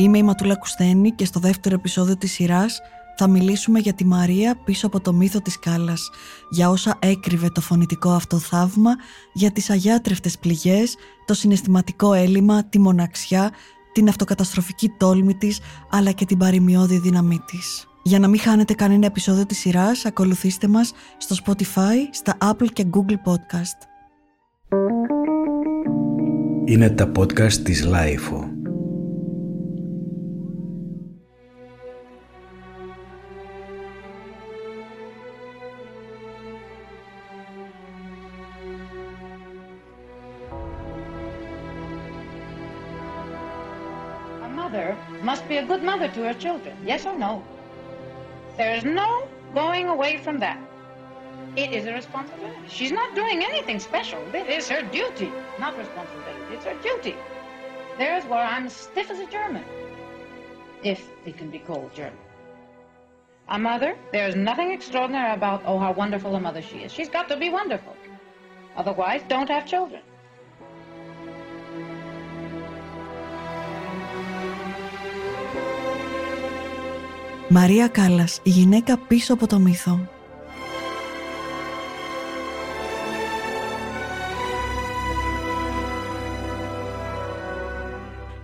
Είμαι η Ματούλα Κουστένη και στο δεύτερο επεισόδιο της σειράς θα μιλήσουμε για τη Μαρία πίσω από το μύθο της Κάλλας, για όσα έκρυβε το φωνητικό αυτό θαύμα, για τις αγιάτρευτες πληγές, το συναισθηματικό έλλειμμα, τη μοναξιά, την αυτοκαταστροφική τόλμη της, αλλά και την παρημιώδη δύναμή της. Για να μην χάνετε κανένα επεισόδιο της σειράς, ακολουθήστε μας στο Spotify, στα Apple και Google Podcast. Είναι τα podcast της Lifeo. To her children. Yes or no? There is no going away from that. It is a responsibility. She's not doing anything special. It is her duty, not responsibility. It's her duty. There's where I'm stiff as a German, if it can be called German. A mother, there's nothing extraordinary about, oh, how wonderful a mother she is. She's got to be wonderful. Otherwise, don't have children. Μαρία Κάλλας, η γυναίκα πίσω από το μύθο.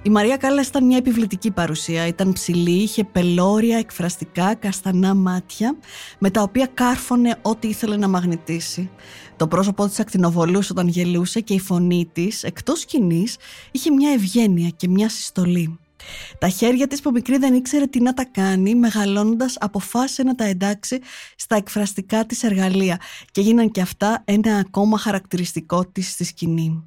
Η Μαρία Κάλλας ήταν μια επιβλητική παρουσία. Ήταν ψηλή, είχε πελώρια, εκφραστικά, καστανά μάτια, με τα οποία κάρφωνε ό,τι ήθελε να μαγνητήσει. Το πρόσωπό της ακτινοβολούσε όταν γελούσε και η φωνή της, εκτός σκηνής, είχε μια ευγένεια και μια συστολή. Τα χέρια της που μικρή δεν ήξερε τι να τα κάνει, μεγαλώνοντας αποφάσισε να τα εντάξει στα εκφραστικά της εργαλεία και γίναν και αυτά ένα ακόμα χαρακτηριστικό της στη σκηνή.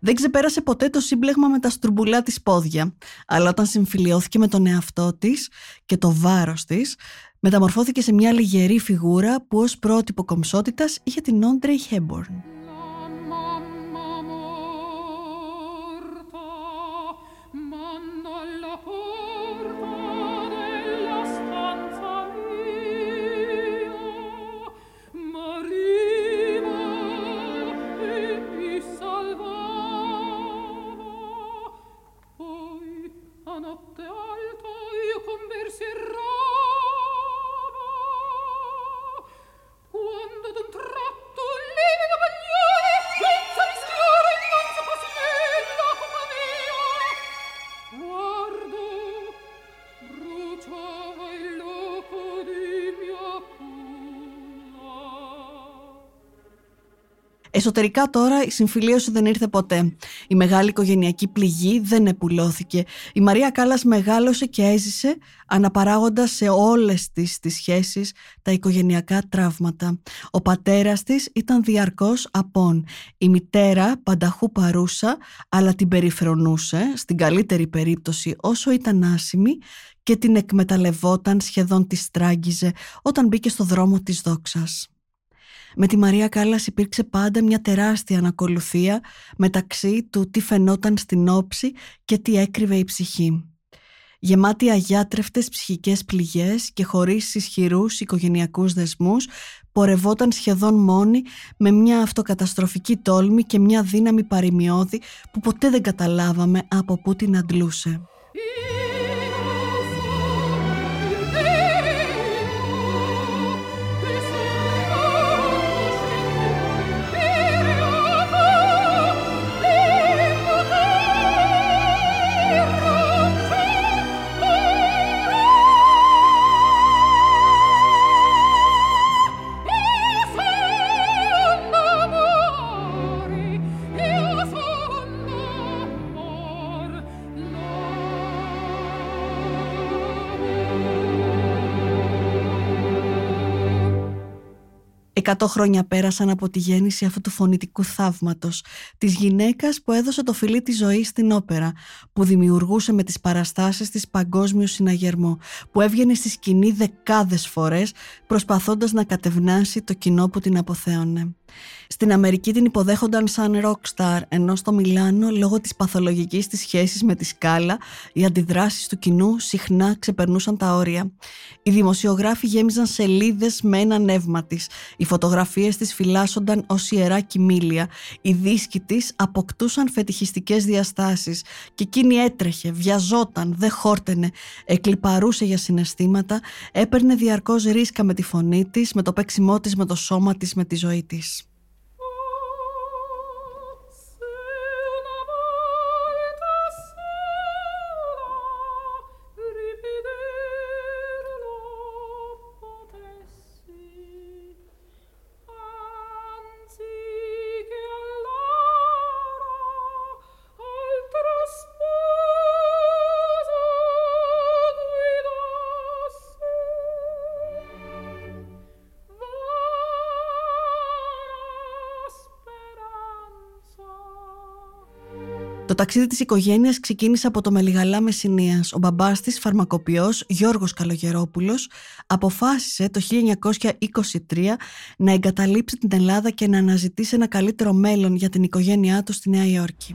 Δεν ξεπέρασε ποτέ το σύμπλεγμα με τα στρουμπουλά της πόδια, αλλά όταν συμφιλιώθηκε με τον εαυτό της και το βάρος της, μεταμορφώθηκε σε μια λιγερή φιγούρα που ως πρότυπο κομψότητας είχε την Όντρεϊ Χέμπορν. Εσωτερικά τώρα η συμφιλίωση δεν ήρθε ποτέ. Η μεγάλη οικογενειακή πληγή δεν επουλώθηκε. Η Μαρία Κάλλας μεγάλωσε και έζησε αναπαράγοντας σε όλες τις, τις σχέσεις τα οικογενειακά τραύματα. Ο πατέρας της ήταν διαρκώς απόν. Η μητέρα πανταχού παρούσα αλλά την περιφρονούσε, στην καλύτερη περίπτωση όσο ήταν άσημη και την εκμεταλλευόταν σχεδόν τη στράγγιζε όταν μπήκε στο δρόμο της δόξας. Με τη Μαρία Κάλλας υπήρξε πάντα μια τεράστια ανακολουθία μεταξύ του τι φαινόταν στην όψη και τι έκρυβε η ψυχή. Γεμάτη αγιάτρευτες ψυχικές πληγές και χωρίς ισχυρούς οικογενειακούς δεσμούς, πορευόταν σχεδόν μόνη με μια αυτοκαταστροφική τόλμη και μια δύναμη παρημιώδη που ποτέ δεν καταλάβαμε από πού την αντλούσε. Εκατό χρόνια πέρασαν από τη γέννηση αυτού του φωνητικού θαύματος, της γυναίκας που έδωσε το φιλί της ζωής στην όπερα, που δημιουργούσε με τις παραστάσεις της παγκόσμιο συναγερμό, που έβγαινε στη σκηνή δεκάδες φορές προσπαθώντας να κατευνάσει το κοινό που την αποθέωνε. Στην Αμερική την υποδέχονταν σαν rockstar, ενώ στο Μιλάνο, λόγω της παθολογικής της σχέσης με τη σκάλα, οι αντιδράσεις του κοινού συχνά ξεπερνούσαν τα όρια. Οι δημοσιογράφοι γέμιζαν σελίδες με ένα νεύμα της. Οι φωτογραφίες της φυλάσσονταν ως ιερά κοιμήλια. Οι δίσκοι της αποκτούσαν φετιχιστικές διαστάσεις. Και εκείνη έτρεχε, βιαζόταν, δεν χόρτενε, εκλυπαρούσε για συναισθήματα, έπαιρνε διαρκώς ρίσκα με τη φωνή της, με το παίξιμό της, με το σώμα της, με τη ζωή της. Το ταξίδι της οικογένειας ξεκίνησε από το Μελιγαλά Μεσσηνίας. Ο μπαμπάς της, φαρμακοποιός Γιώργος Καλογερόπουλος, αποφάσισε το 1923 να εγκαταλείψει την Ελλάδα και να αναζητήσει ένα καλύτερο μέλλον για την οικογένειά του στη Νέα Υόρκη.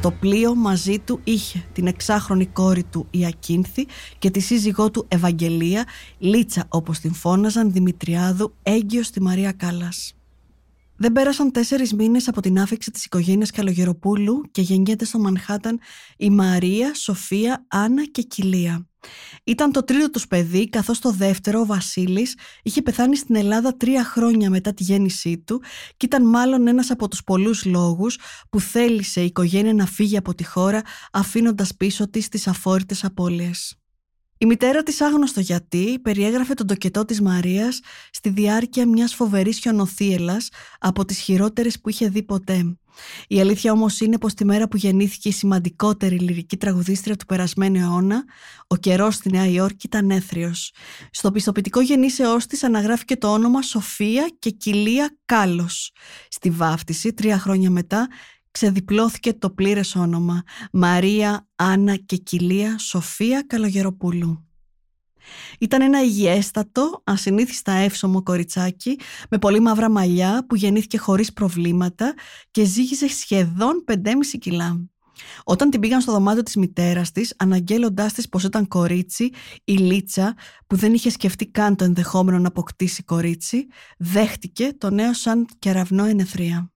Στο πλοίο μαζί του είχε την εξάχρονη κόρη του η Ακίνθη και τη σύζυγό του Ευαγγελία, Λίτσα όπως την φώναζαν Δημητριάδου, έγκυος στη Μαρία Κάλλας. Δεν πέρασαν τέσσερις μήνες από την άφηξη της οικογένειας Καλογεροπούλου και γεννιέται στο Μανχάταν η Μαρία, Σοφία, Άννα και Κιλία. Ήταν το τρίτο τους παιδί, καθώς το δεύτερο, ο Βασίλης, είχε πεθάνει στην Ελλάδα τρία χρόνια μετά τη γέννησή του και ήταν μάλλον ένας από τους πολλούς λόγους που θέλησε η οικογένεια να φύγει από τη χώρα αφήνοντας πίσω της τις αφόρητες απώλειες. Η μητέρα της άγνωστο γιατί περιέγραφε τον τοκετό της Μαρίας στη διάρκεια μιας φοβερής χιονοθύελας από τις χειρότερες που είχε δει ποτέ. Η αλήθεια όμως είναι πως τη μέρα που γεννήθηκε η σημαντικότερη λυρική τραγουδίστρια του περασμένου αιώνα, ο καιρός στη Νέα Υόρκη ήταν έθριος. Στο πιστοποιητικό γεννήσεώς της αναγράφηκε το όνομα Σοφία και Κιλία Κάλος. Στη βάφτιση, τρία χρόνια μετά, ξεδιπλώθηκε το πλήρες όνομα Μαρία, Άννα και Κιλία Σοφία Καλογεροπούλου. Ήταν ένα υγιέστατο, ασυνήθιστα εύσωμο κοριτσάκι με πολύ μαύρα μαλλιά που γεννήθηκε χωρίς προβλήματα και ζήγησε σχεδόν 5,5 κιλά. Όταν την πήγαν στο δωμάτιο της μητέρας της, αναγγέλλοντάς της πως ήταν κορίτσι, η Λίτσα, που δεν είχε σκεφτεί καν το ενδεχόμενο να αποκτήσει κορίτσι, δέχτηκε το νέο σαν κεραυνό ενεθρία.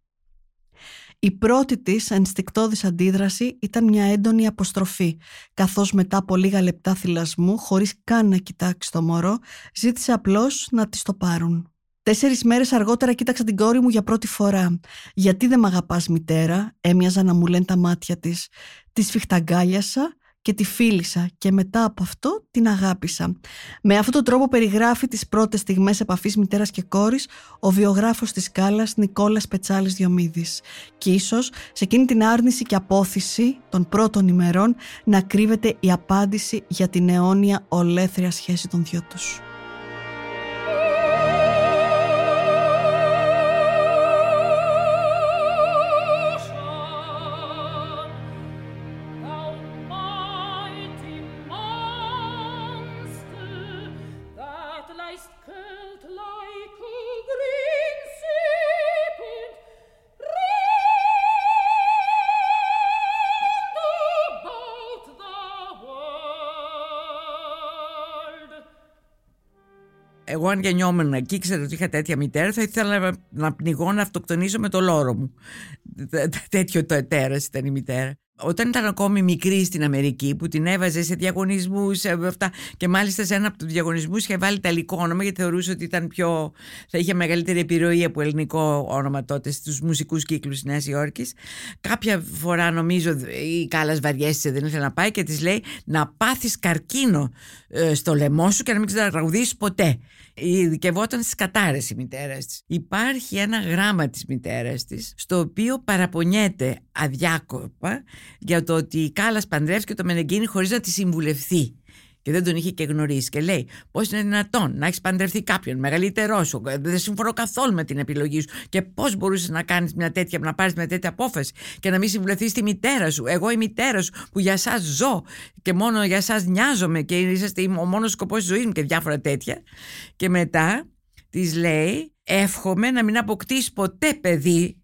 Η πρώτη της ενστικτόδης αντίδραση ήταν μια έντονη αποστροφή, καθώς μετά από λίγα λεπτά θυλασμού, χωρίς καν να κοιτάξει το μωρό, ζήτησε απλώς να της το πάρουν. Τέσσερις μέρες αργότερα κοίταξα την κόρη μου για πρώτη φορά. «Γιατί δεν μ' αγαπάς μητέρα» έμοιαζα να μου λένε τα μάτια της. Τη σφιχταγκάλιασα και τη φίλησα και μετά από αυτό την αγάπησα. Με αυτόν τον τρόπο περιγράφει τις πρώτες στιγμές επαφής μητέρας και κόρης ο βιογράφος της σκάλας Νικόλας Πετσάλης Διομήδης. Και ίσως σε εκείνη την άρνηση και απόθυση των πρώτων ημερών να κρύβεται η απάντηση για την αιώνια ολέθρια σχέση των δυο τους. Εγώ αν γεννιόμουν εκεί, ξέρω ότι είχα τέτοια μητέρα, θα ήθελα να πνιγώ να αυτοκτονήσω με το λόρο μου. Τέτοιο το ετέρα ήταν η μητέρα. Όταν ήταν ακόμη μικρή στην Αμερική που την έβαζε σε διαγωνισμούς και μάλιστα σε ένα από τους διαγωνισμούς είχε βάλει ιταλικό όνομα γιατί θεωρούσε ότι ήταν πιο, θα είχε μεγαλύτερη επιρροή από ελληνικό όνομα τότε στους μουσικούς κύκλους της Νέας Υόρκης. Κάποια φορά νομίζω η Κάλλας βαριέστησε δεν ήθελε να πάει και της λέει να πάθεις καρκίνο ε, στο λαιμό σου και να μην ξανατραγουδήσεις ποτέ ειδικευόταν στις κατάρες η μητέρα της. Υπάρχει ένα γράμμα της μητέρας της στο οποίο παραπονιέται αδιάκοπα για το ότι η Κάλλας παντρεύτηκε το Μενεγκίνη χωρίς να τη συμβουλευθεί και δεν τον είχε και γνωρίσει και λέει πώς είναι δυνατόν να έχεις παντρευτεί κάποιον μεγαλύτερό σου, δεν συμφωνώ καθόλου με την επιλογή σου και πώς μπορούσες να κάνεις μια τέτοια, να πάρεις μια τέτοια απόφαση και να μην συμβουλευτεί τη μητέρα σου. Εγώ η μητέρα σου που για εσά ζω και μόνο για εσά νοιάζομαι και είσαστε ο μόνος σκοπός της ζωής μου και διάφορα τέτοια. Και μετά της λέει εύχομαι να μην αποκτήσεις ποτέ παιδί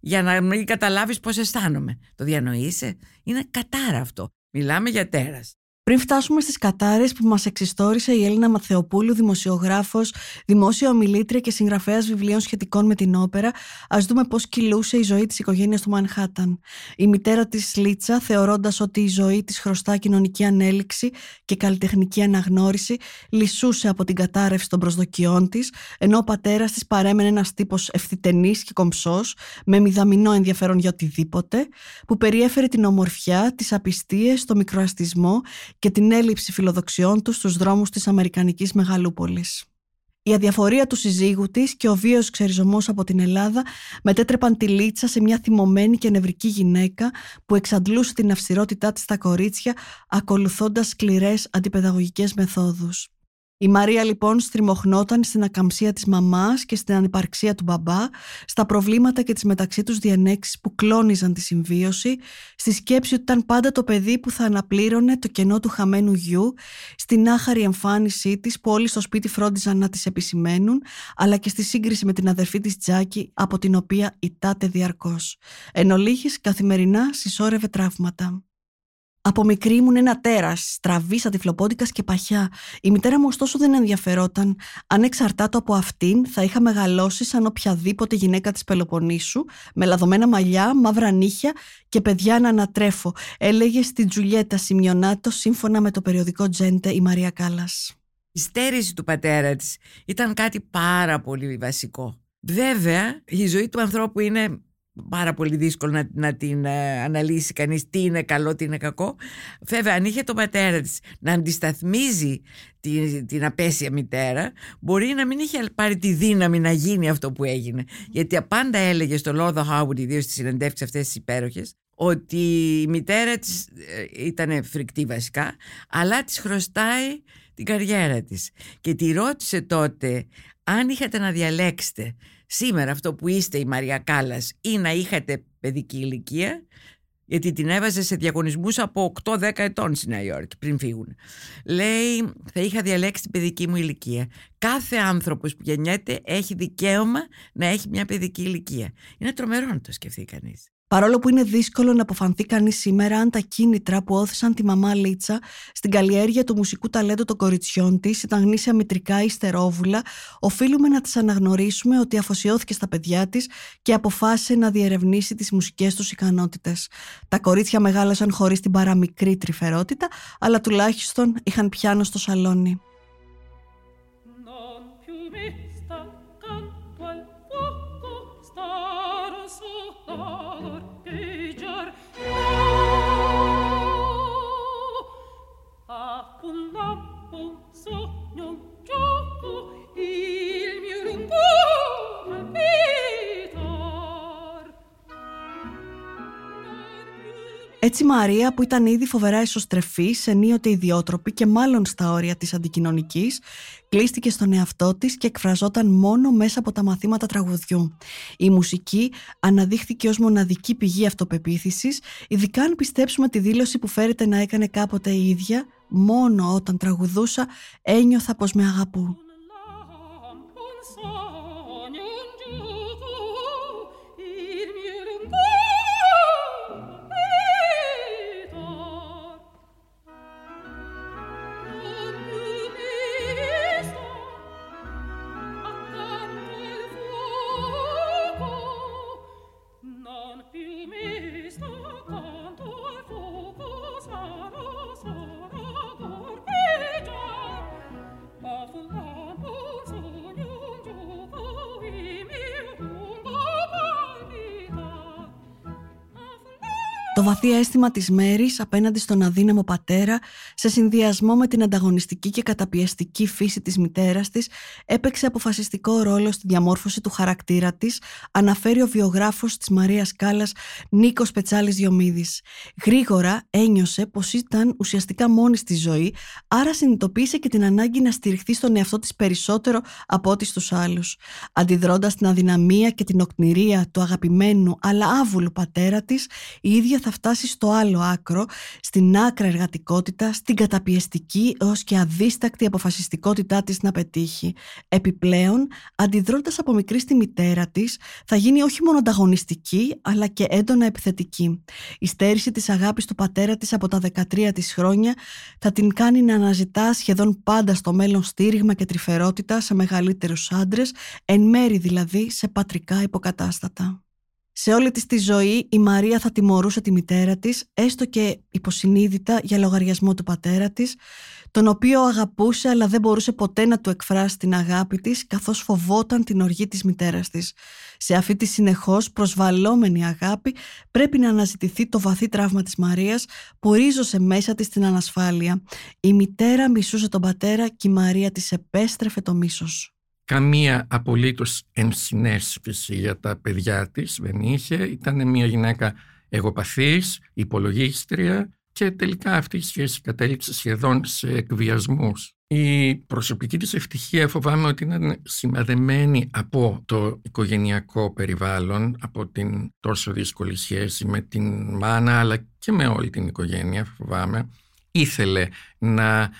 για να μην καταλάβεις πώς αισθάνομαι. Το διανοείσαι; Είναι κατάρα αυτό. Μιλάμε για τέρας. Πριν φτάσουμε στις κατάρες που μας εξιστόρισε η Έλληνα Μαθεοπούλου, δημοσιογράφος, δημόσια ομιλήτρια και συγγραφέας βιβλίων σχετικών με την όπερα, ας δούμε πώς κυλούσε η ζωή της οικογένειας του Μανχάταν. Η μητέρα της Λίτσα, θεωρώντας ότι η ζωή της χρωστά κοινωνική ανέλυξη και καλλιτεχνική αναγνώριση, λυσούσε από την κατάρρευση των προσδοκιών της, ενώ ο πατέρας της παρέμενε ένας τύπος ευθυτενής και κομψός, με μηδαμινό ενδιαφέρον για οτιδήποτε, που περιέφερε την ομορφιά, τις απιστίες, το μικροαστισμό και την έλλειψη φιλοδοξιών τους στους δρόμους της Αμερικανικής Μεγαλούπολης. Η αδιαφορία του συζύγου της και ο βίαιος ξεριζωμός από την Ελλάδα μετέτρεπαν τη Λίτσα σε μια θυμωμένη και νευρική γυναίκα που εξαντλούσε την αυστηρότητά της στα κορίτσια, ακολουθώντας σκληρές αντιπαιδαγωγικές μεθόδους. Η Μαρία λοιπόν στριμωχνόταν στην ακαμψία της μαμάς και στην ανυπαρξία του μπαμπά, στα προβλήματα και τις μεταξύ τους διενέξεις που κλώνιζαν τη συμβίωση, στη σκέψη ότι ήταν πάντα το παιδί που θα αναπλήρωνε το κενό του χαμένου γιου, στην άχαρη εμφάνισή της που όλοι στο σπίτι φρόντιζαν να της επισημαίνουν, αλλά και στη σύγκριση με την αδερφή της Τζάκη από την οποία ητάται διαρκώς. Εν ολίγης, καθημερινά συσσόρευε τραύματα. Από μικρή ήμουν ένα τέρας, στραβή, αντιφλοπόντικα και παχιά. Η μητέρα μου, ωστόσο, δεν ενδιαφερόταν. Αν εξαρτάτω από αυτήν, θα είχα μεγαλώσει σαν οποιαδήποτε γυναίκα της Πελοποννήσου, με λαδωμένα μαλλιά, μαύρα νύχια και παιδιά να ανατρέφω, έλεγε στην Τζουλιέτα Σιμιονάτο, σύμφωνα με το περιοδικό Τζέντε η Μαρία Κάλλας. Η στέρηση του πατέρα της ήταν κάτι πάρα πολύ βασικό. Βέβαια, η ζωή του ανθρώπου είναι πάρα πολύ δύσκολο να, να την ε, αναλύσει κανείς τι είναι καλό, τι είναι κακό. Βέβαια αν είχε το πατέρα της να αντισταθμίζει την, την απέσια μητέρα μπορεί να μην είχε πάρει τη δύναμη να γίνει αυτό που έγινε. Γιατί πάντα έλεγε στο Λόρδο Χάουντ, ιδίως στις συνεντεύξεις αυτές τις υπέροχες, ότι η μητέρα της ε, ήταν φρικτή βασικά, αλλά της χρωστάει την καριέρα της. Και τη ρώτησε τότε αν είχατε να διαλέξετε σήμερα αυτό που είστε η Μαρία Κάλλας ή να είχατε παιδική ηλικία γιατί την έβαζε σε διαγωνισμούς από 8-10 ετών στη Νέα Υόρκη πριν φύγουν. Λέει θα είχα διαλέξει την παιδική μου ηλικία. Κάθε άνθρωπος που γεννιέται έχει δικαίωμα να έχει μια παιδική ηλικία. Είναι τρομερό να το σκεφτεί κανείς. Παρόλο που είναι δύσκολο να αποφανθεί κανείς σήμερα αν τα κίνητρα που όθησαν τη μαμά Λίτσα στην καλλιέργεια του μουσικού ταλέντου των κοριτσιών της ήταν γνήσια μητρικά ή στερόβουλα, οφείλουμε να τη αναγνωρίσουμε ότι αφοσιώθηκε στα παιδιά της και αποφάσισε να διερευνήσει τις μουσικές τους ικανότητες. Τα κορίτσια μεγάλωσαν χωρίς την παραμικρή τρυφερότητα, αλλά τουλάχιστον είχαν πιάνο στο σαλόνι. Έτσι Μαρία που ήταν ήδη φοβερά ισοστρεφής, ενίοτε ιδιότροπη και μάλλον στα όρια της αντικοινωνικής, κλείστηκε στον εαυτό της και εκφραζόταν μόνο μέσα από τα μαθήματα τραγουδιού. Η μουσική αναδείχθηκε ως μοναδική πηγή αυτοπεποίθησης, ειδικά αν πιστέψουμε τη δήλωση που φέρεται να έκανε κάποτε η ίδια, μόνο όταν τραγουδούσα ένιωθα πως με αγαπούν. Το βαθύ αίσθημα της Μέρης απέναντι στον αδύναμο πατέρα, σε συνδυασμό με την ανταγωνιστική και καταπιεστική φύση της μητέρας της, έπαιξε αποφασιστικό ρόλο στη διαμόρφωση του χαρακτήρα της, αναφέρει ο βιογράφος της Μαρίας Κάλλας Νίκος Πετσάλης Διομήδης. Γρήγορα ένιωσε πως ήταν ουσιαστικά μόνη στη ζωή, άρα συνειδητοποίησε και την ανάγκη να στηριχθεί στον εαυτό της περισσότερο από ό,τι στους άλλους. Αντιδρώντας την αδυναμία και την οκνηρία του αγαπημένου αλλά άβουλου πατέρα της, η ίδια θα φτάσει στο άλλο άκρο, στην άκρα εργατικότητα, στην καταπιεστική έως και αδίστακτη αποφασιστικότητά της να πετύχει. Επιπλέον, αντιδρώντας από μικρή στη μητέρα της, θα γίνει όχι μόνο ανταγωνιστική, αλλά και έντονα επιθετική. Η στέρηση της αγάπης του πατέρα της από τα 13 της χρόνια θα την κάνει να αναζητά σχεδόν πάντα στο μέλλον στήριγμα και τρυφερότητα σε μεγαλύτερους άντρες, εν μέρη δηλαδή σε πατρικά υποκατάστατα. Σε όλη της τη ζωή η Μαρία θα τιμωρούσε τη μητέρα της, έστω και υποσυνείδητα για λογαριασμό του πατέρα της, τον οποίο αγαπούσε αλλά δεν μπορούσε ποτέ να του εκφράσει την αγάπη της καθώς φοβόταν την οργή της μητέρας της. Σε αυτή τη συνεχώς προσβαλόμενη αγάπη πρέπει να αναζητηθεί το βαθύ τραύμα της Μαρίας που ρίζωσε μέσα της την ανασφάλεια. Η μητέρα μισούσε τον πατέρα και η Μαρία της επέστρεφε το μίσος καμία απολύτως ενσυναίσθηση για τα παιδιά της δεν είχε. Ήταν μια γυναίκα εγωπαθής, υπολογίστρια και τελικά αυτή η σχέση κατέληξε σχεδόν σε εκβιασμούς. Η προσωπική της ευτυχία φοβάμαι ότι ήταν σημαδεμένη από το οικογενειακό περιβάλλον, από την τόσο δύσκολη σχέση με την μάνα αλλά και με όλη την οικογένεια φοβάμαι. Ήθελε να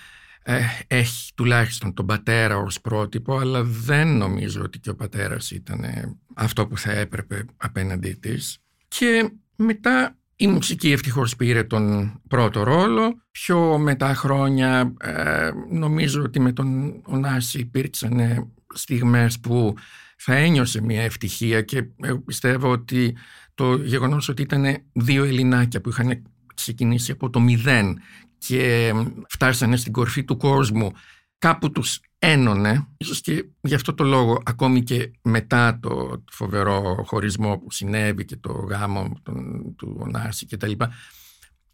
ε, έχει τουλάχιστον τον πατέρα ως πρότυπο αλλά δεν νομίζω ότι και ο πατέρας ήταν αυτό που θα έπρεπε απέναντί της. Και μετά η μουσική ευτυχώς πήρε τον πρώτο ρόλο. Πιο μετά χρόνια ε, νομίζω ότι με τον Ωνάση υπήρξαν στιγμές που θα ένιωσε μια ευτυχία και πιστεύω ότι το γεγονός ότι ήταν δύο Ελληνάκια που είχαν ξεκινήσει από το μηδέν και φτάσανε στην κορφή του κόσμου κάπου τους ένωνε, ίσως και γι' αυτό το λόγο ακόμη και μετά το φοβερό χωρισμό που συνέβη και το γάμο τον, του Ωνάση και τα λοιπά,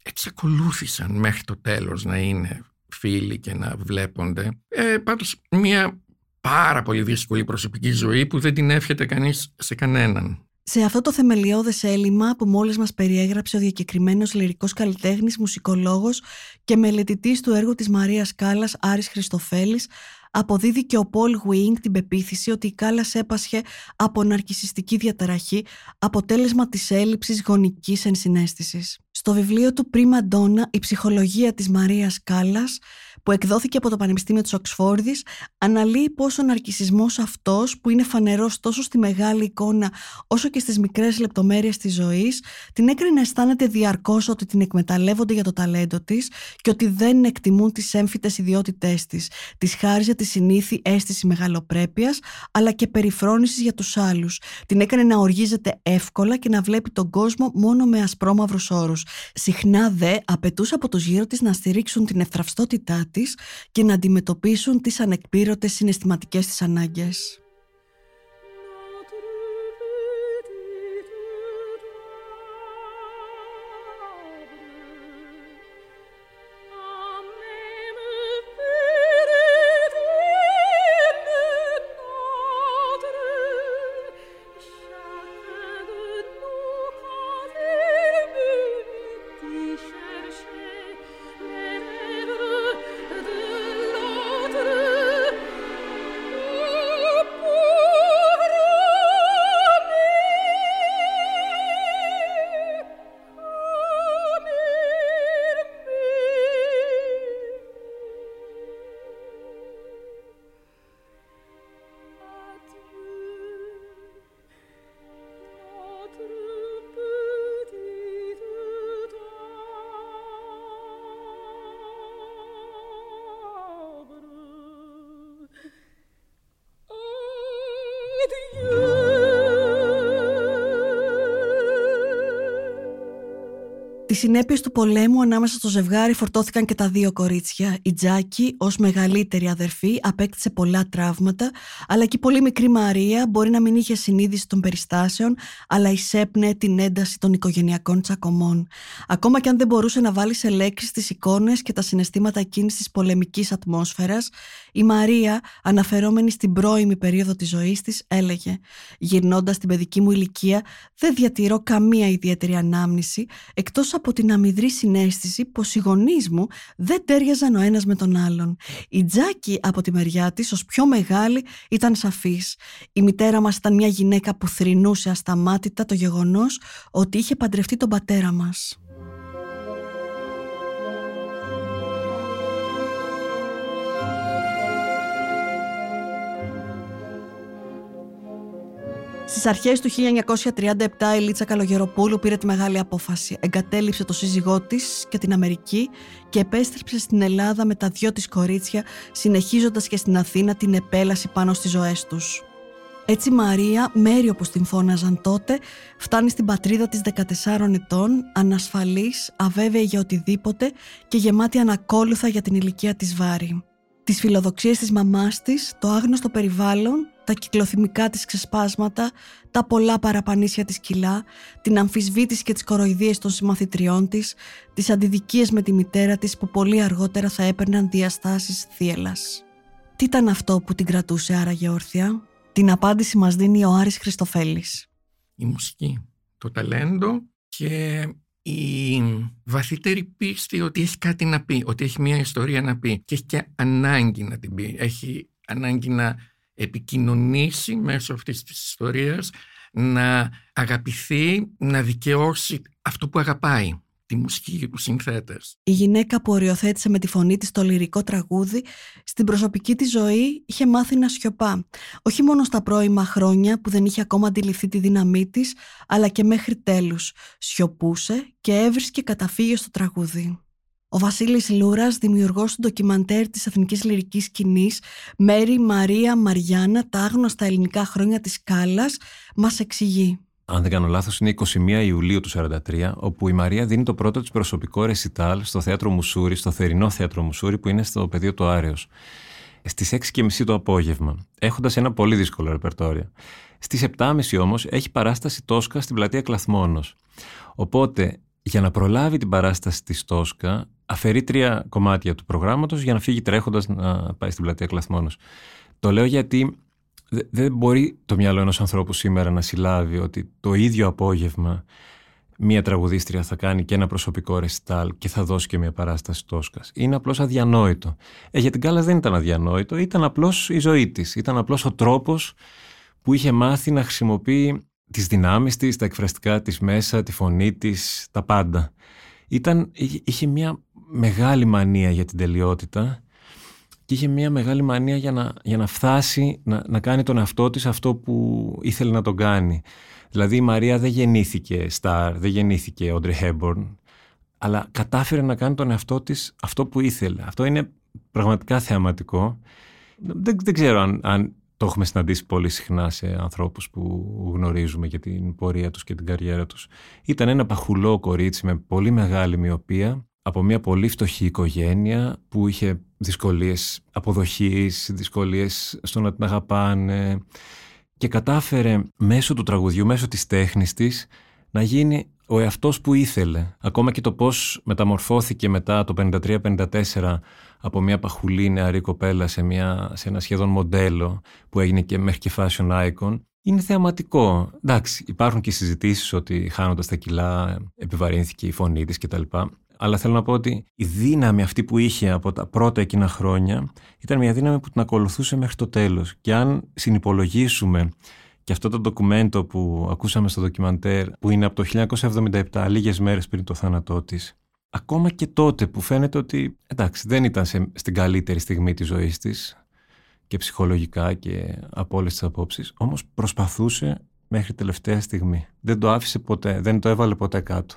εξακολούθησαν μέχρι το τέλος να είναι φίλοι και να βλέπονται. Ε, πάντως μια πάρα πολύ δύσκολη προσωπική ζωή που δεν την εύχεται κανείς σε κανέναν. Σε αυτό το θεμελιώδες έλλειμμα που μόλις μας περιέγραψε ο διακεκριμένος λυρικός καλλιτέχνης, μουσικολόγος και μελετητής του έργου της Μαρίας Κάλλας Άρης Χριστοφέλης, αποδίδει και ο Πολ Γουίνγκ την πεποίθηση ότι η Κάλλας έπασχε από ναρκισιστική διαταραχή, αποτέλεσμα της έλλειψης γονικής ενσυναίσθησης. Στο βιβλίο του «Πρίμα Ντόνα, η ψυχολογία της Μαρίας Κάλλας», που εκδόθηκε από το Πανεπιστήμιο της Οξφόρδης αναλύει πόσο ο ναρκισισμός αυτός που είναι φανερός τόσο στη μεγάλη εικόνα όσο και στις μικρές λεπτομέρειες της ζωής την έκρινε να αισθάνεται διαρκώς ότι την εκμεταλλεύονται για το ταλέντο της και ότι δεν εκτιμούν τις έμφυτες ιδιότητές της. Της χάριζε τη συνήθη αίσθηση μεγαλοπρέπειας αλλά και περιφρόνησης για τους άλλους. Την έκανε να οργίζεται εύκολα και να βλέπει τον κόσμο μόνο με ασπρόμαυρους όρους. Συχνά δε απαιτούσε από τους γύρω της να στηρίξουν την ευθραυστότητά και να αντιμετωπίσουν τις ανεκπήρωτες συναισθηματικές της ανάγκες. Τι συνέπειες του πολέμου ανάμεσα στο ζευγάρι φορτώθηκαν και τα δύο κορίτσια. Η Τζάκη, ως μεγαλύτερη αδερφή, απέκτησε πολλά τραύματα, αλλά και η πολύ μικρή Μαρία μπορεί να μην είχε συνείδηση των περιστάσεων, αλλά εισέπνεε την ένταση των οικογενειακών τσακωμών. Ακόμα και αν δεν μπορούσε να βάλει σε λέξεις τις εικόνες και τα συναισθήματα εκείνης της πολεμικής ατμόσφαιρας, η Μαρία, αναφερόμενη στην πρώιμη περίοδο της ζωής της, έλεγε: Γυρνώντας την παιδική μου ηλικία, δεν διατηρώ καμία ιδιαίτερη ανάμνηση, εκτός από την αμυδρή συνέστηση πως οι γονείς μου δεν τέριαζαν ο ένας με τον άλλον. Η Τζάκη από τη μεριά της ως πιο μεγάλη ήταν σαφής. Η μητέρα μας ήταν μια γυναίκα που θρυνούσε ασταμάτητα το γεγονός ότι είχε παντρευτεί τον πατέρα μας. Στις αρχές του 1937 η Λίτσα Καλογεροπούλου πήρε τη μεγάλη απόφαση. Εγκατέλειψε το σύζυγό της και την Αμερική και επέστρεψε στην Ελλάδα με τα δυο της κορίτσια, συνεχίζοντας και στην Αθήνα την επέλαση πάνω στις ζωές τους. Έτσι Μαρία, Μέρη όπως την φώναζαν τότε, φτάνει στην πατρίδα της 14 ετών, ανασφαλής, αβέβαιη για οτιδήποτε και γεμάτη ανακόλουθα για την ηλικία της Βάρη. Τις φιλοδοξίες της μαμάς της, το άγνωστο περιβάλλον τα κυκλοθυμικά της ξεσπάσματα, τα πολλά παραπανίσια της κιλά, την αμφισβήτηση και τις κοροϊδίες των συμμαθητριών της, τις αντιδικίες με τη μητέρα της που πολύ αργότερα θα έπαιρναν διαστάσεις θύελας. Τι ήταν αυτό που την κρατούσε άραγε όρθια; Την απάντηση μας δίνει ο Άρης Χριστοφέλης. Η μουσική, το ταλέντο και η βαθύτερη πίστη ότι έχει κάτι να πει, ότι έχει μια ιστορία να πει και έχει και ανάγκη να την πει. Έχει ανάγκη να επικοινωνήσει μέσω αυτής της ιστορίας, να αγαπηθεί, να δικαιώσει αυτό που αγαπάει τη μουσική και τους συνθέτες. Η γυναίκα που οριοθέτησε με τη φωνή της το λυρικό τραγούδι, στην προσωπική της ζωή είχε μάθει να σιωπά. Όχι μόνο στα πρώιμα χρόνια που δεν είχε ακόμα αντιληφθεί τη δύναμή της, αλλά και μέχρι τέλους. Σιωπούσε και έβρισκε καταφύγιο στο τραγούδι. Ο Βασίλης Λούρας, δημιουργός του ντοκιμαντέρ της εθνικής λυρικής σκηνής Μέρη Μαρία Μαριάννα, τα άγνωστα ελληνικά χρόνια της Κάλλας, μας εξηγεί. Αν δεν κάνω λάθος, είναι 21 Ιουλίου του 1943, όπου η Μαρία δίνει το πρώτο της προσωπικό ρεσιτάλ στο θέατρο Μουσούρι, στο θερινό θέατρο Μουσούρι, που είναι στο πεδίο του Άρεος. Στις 6.30 το απόγευμα, έχοντας ένα πολύ δύσκολο ρεπερτόριο. Στις 7.30 όμως έχει παράσταση Τόσκα στην πλατεία Κλαθμόνος. Οπότε για να προλάβει την παράσταση της Τόσκα, αφαιρεί τρία κομμάτια του προγράμματος για να φύγει τρέχοντας να πάει στην πλατεία Κλαθμόνος. Το λέω γιατί δεν μπορεί το μυαλό ενός ανθρώπου σήμερα να συλλάβει ότι το ίδιο απόγευμα μία τραγουδίστρια θα κάνει και ένα προσωπικό ρεστάλ και θα δώσει και μία παράσταση Τόσκας. Είναι απλώς αδιανόητο. Ε, για την Κάλλας δεν ήταν αδιανόητο, ήταν απλώς η ζωή της. Ήταν απλώς ο τρόπος που είχε μάθει να χρησιμοποιεί τις δυνάμεις της, τα εκφραστικά της μέσα, τη φωνή της, τα πάντα. Ήταν, είχε μια μεγάλη μανία για την τελειότητα και είχε μια μεγάλη μανία για να, για να φτάσει να, να κάνει τον εαυτό της αυτό που ήθελε να τον κάνει. Δηλαδή η Μαρία δεν γεννήθηκε Σταρ, δεν γεννήθηκε Όντρι Χέμπορν, αλλά κατάφερε να κάνει τον εαυτό της αυτό που ήθελε. Αυτό είναι πραγματικά θεαματικό. Δεν, δεν ξέρω αν, αν το έχουμε συναντήσει πολύ συχνά σε ανθρώπους που γνωρίζουμε για την πορεία τους και την καριέρα τους. Ήταν ένα παχουλό κορίτσι με πολύ μεγάλη μοιοπία από μια πολύ φτωχή οικογένεια που είχε δυσκολίες αποδοχής, δυσκολίες στο να την αγαπάνε και κατάφερε μέσω του τραγουδιού, μέσω της τέχνης της να γίνει ο εαυτός που ήθελε. Ακόμα και το πώς μεταμορφώθηκε μετά το 53-54 από μια παχουλή νεαρή κοπέλα σε, μια, σε ένα σχεδόν μοντέλο που έγινε και μέχρι και fashion icon είναι θεαματικό. Εντάξει, υπάρχουν και συζητήσεις ότι χάνοντας τα κιλά επιβαρύνθηκε η φωνή της κτλ. Αλλά θέλω να πω ότι η δύναμη αυτή που είχε από τα πρώτα εκείνα χρόνια ήταν μια δύναμη που την ακολουθούσε μέχρι το τέλος. Και αν συνυπολογίσουμε και αυτό το ντοκουμέντο που ακούσαμε στο ντοκιμαντέρ που είναι από το 1977, λίγες μέρες πριν το θάνατό της, ακόμα και τότε που φαίνεται ότι εντάξει δεν ήταν σε, στην καλύτερη στιγμή της ζωής της και ψυχολογικά και από όλες τις απόψεις, όμως προσπαθούσε μέχρι τελευταία στιγμή. Δεν το άφησε ποτέ, δεν το έβαλε ποτέ κάτω.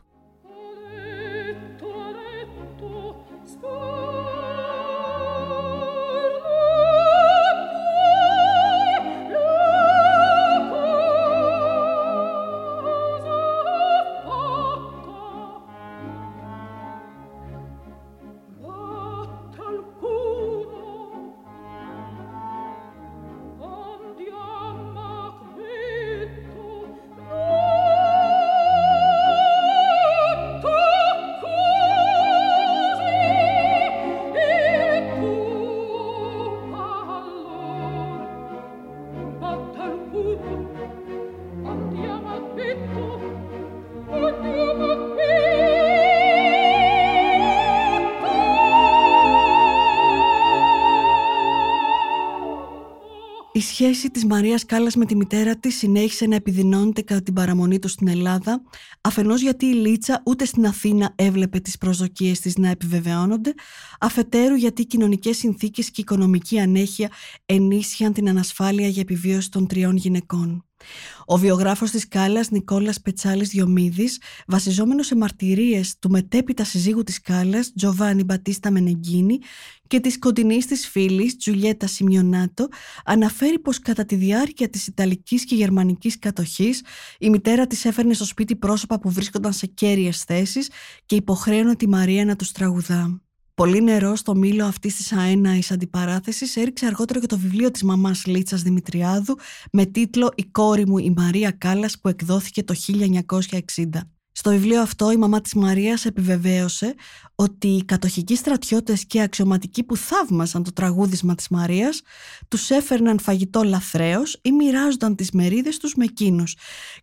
Σχέση της Μαρίας Κάλλας με τη μητέρα της συνέχισε να επιδεινώνεται κατά την παραμονή του στην Ελλάδα, αφενός γιατί η Λίτσα ούτε στην Αθήνα έβλεπε τις προσδοκίες της να επιβεβαιώνονται, αφετέρου γιατί οι κοινωνικές συνθήκες και η οικονομική ανέχεια ενίσχυαν την ανασφάλεια για επιβίωση των τριών γυναικών. Ο βιογράφος της Κάλλας Νικόλας Πετσάλης Διομήδης, βασιζόμενος σε μαρτυρίες του μετέπειτα συζύγου της Κάλλας Τζοβάνι Μπατίστα Μενεγκίνη και της κοντινής της φίλης Τζουλιέτα Σιμιονάτο, αναφέρει πως κατά τη διάρκεια της Ιταλικής και Γερμανικής κατοχής η μητέρα της έφερνε στο σπίτι πρόσωπα που βρίσκονταν σε κέρυες θέσεις και υποχρέωνε τη Μαρία να τους τραγουδά. Πολύ νερό στο μήλο αυτής της αέναης αντιπαράθεσης έριξε αργότερα και το βιβλίο της μαμάς Λίτσας Δημητριάδου με τίτλο Η κόρη μου η Μαρία Κάλλας που εκδόθηκε το 1960. Στο βιβλίο αυτό η μαμά της Μαρίας επιβεβαίωσε ότι οι κατοχικοί στρατιώτες και αξιωματικοί που θαύμασαν το τραγούδισμα της Μαρίας τους έφερναν φαγητό λαθρέως ή μοιράζονταν τις μερίδες τους με εκείνους,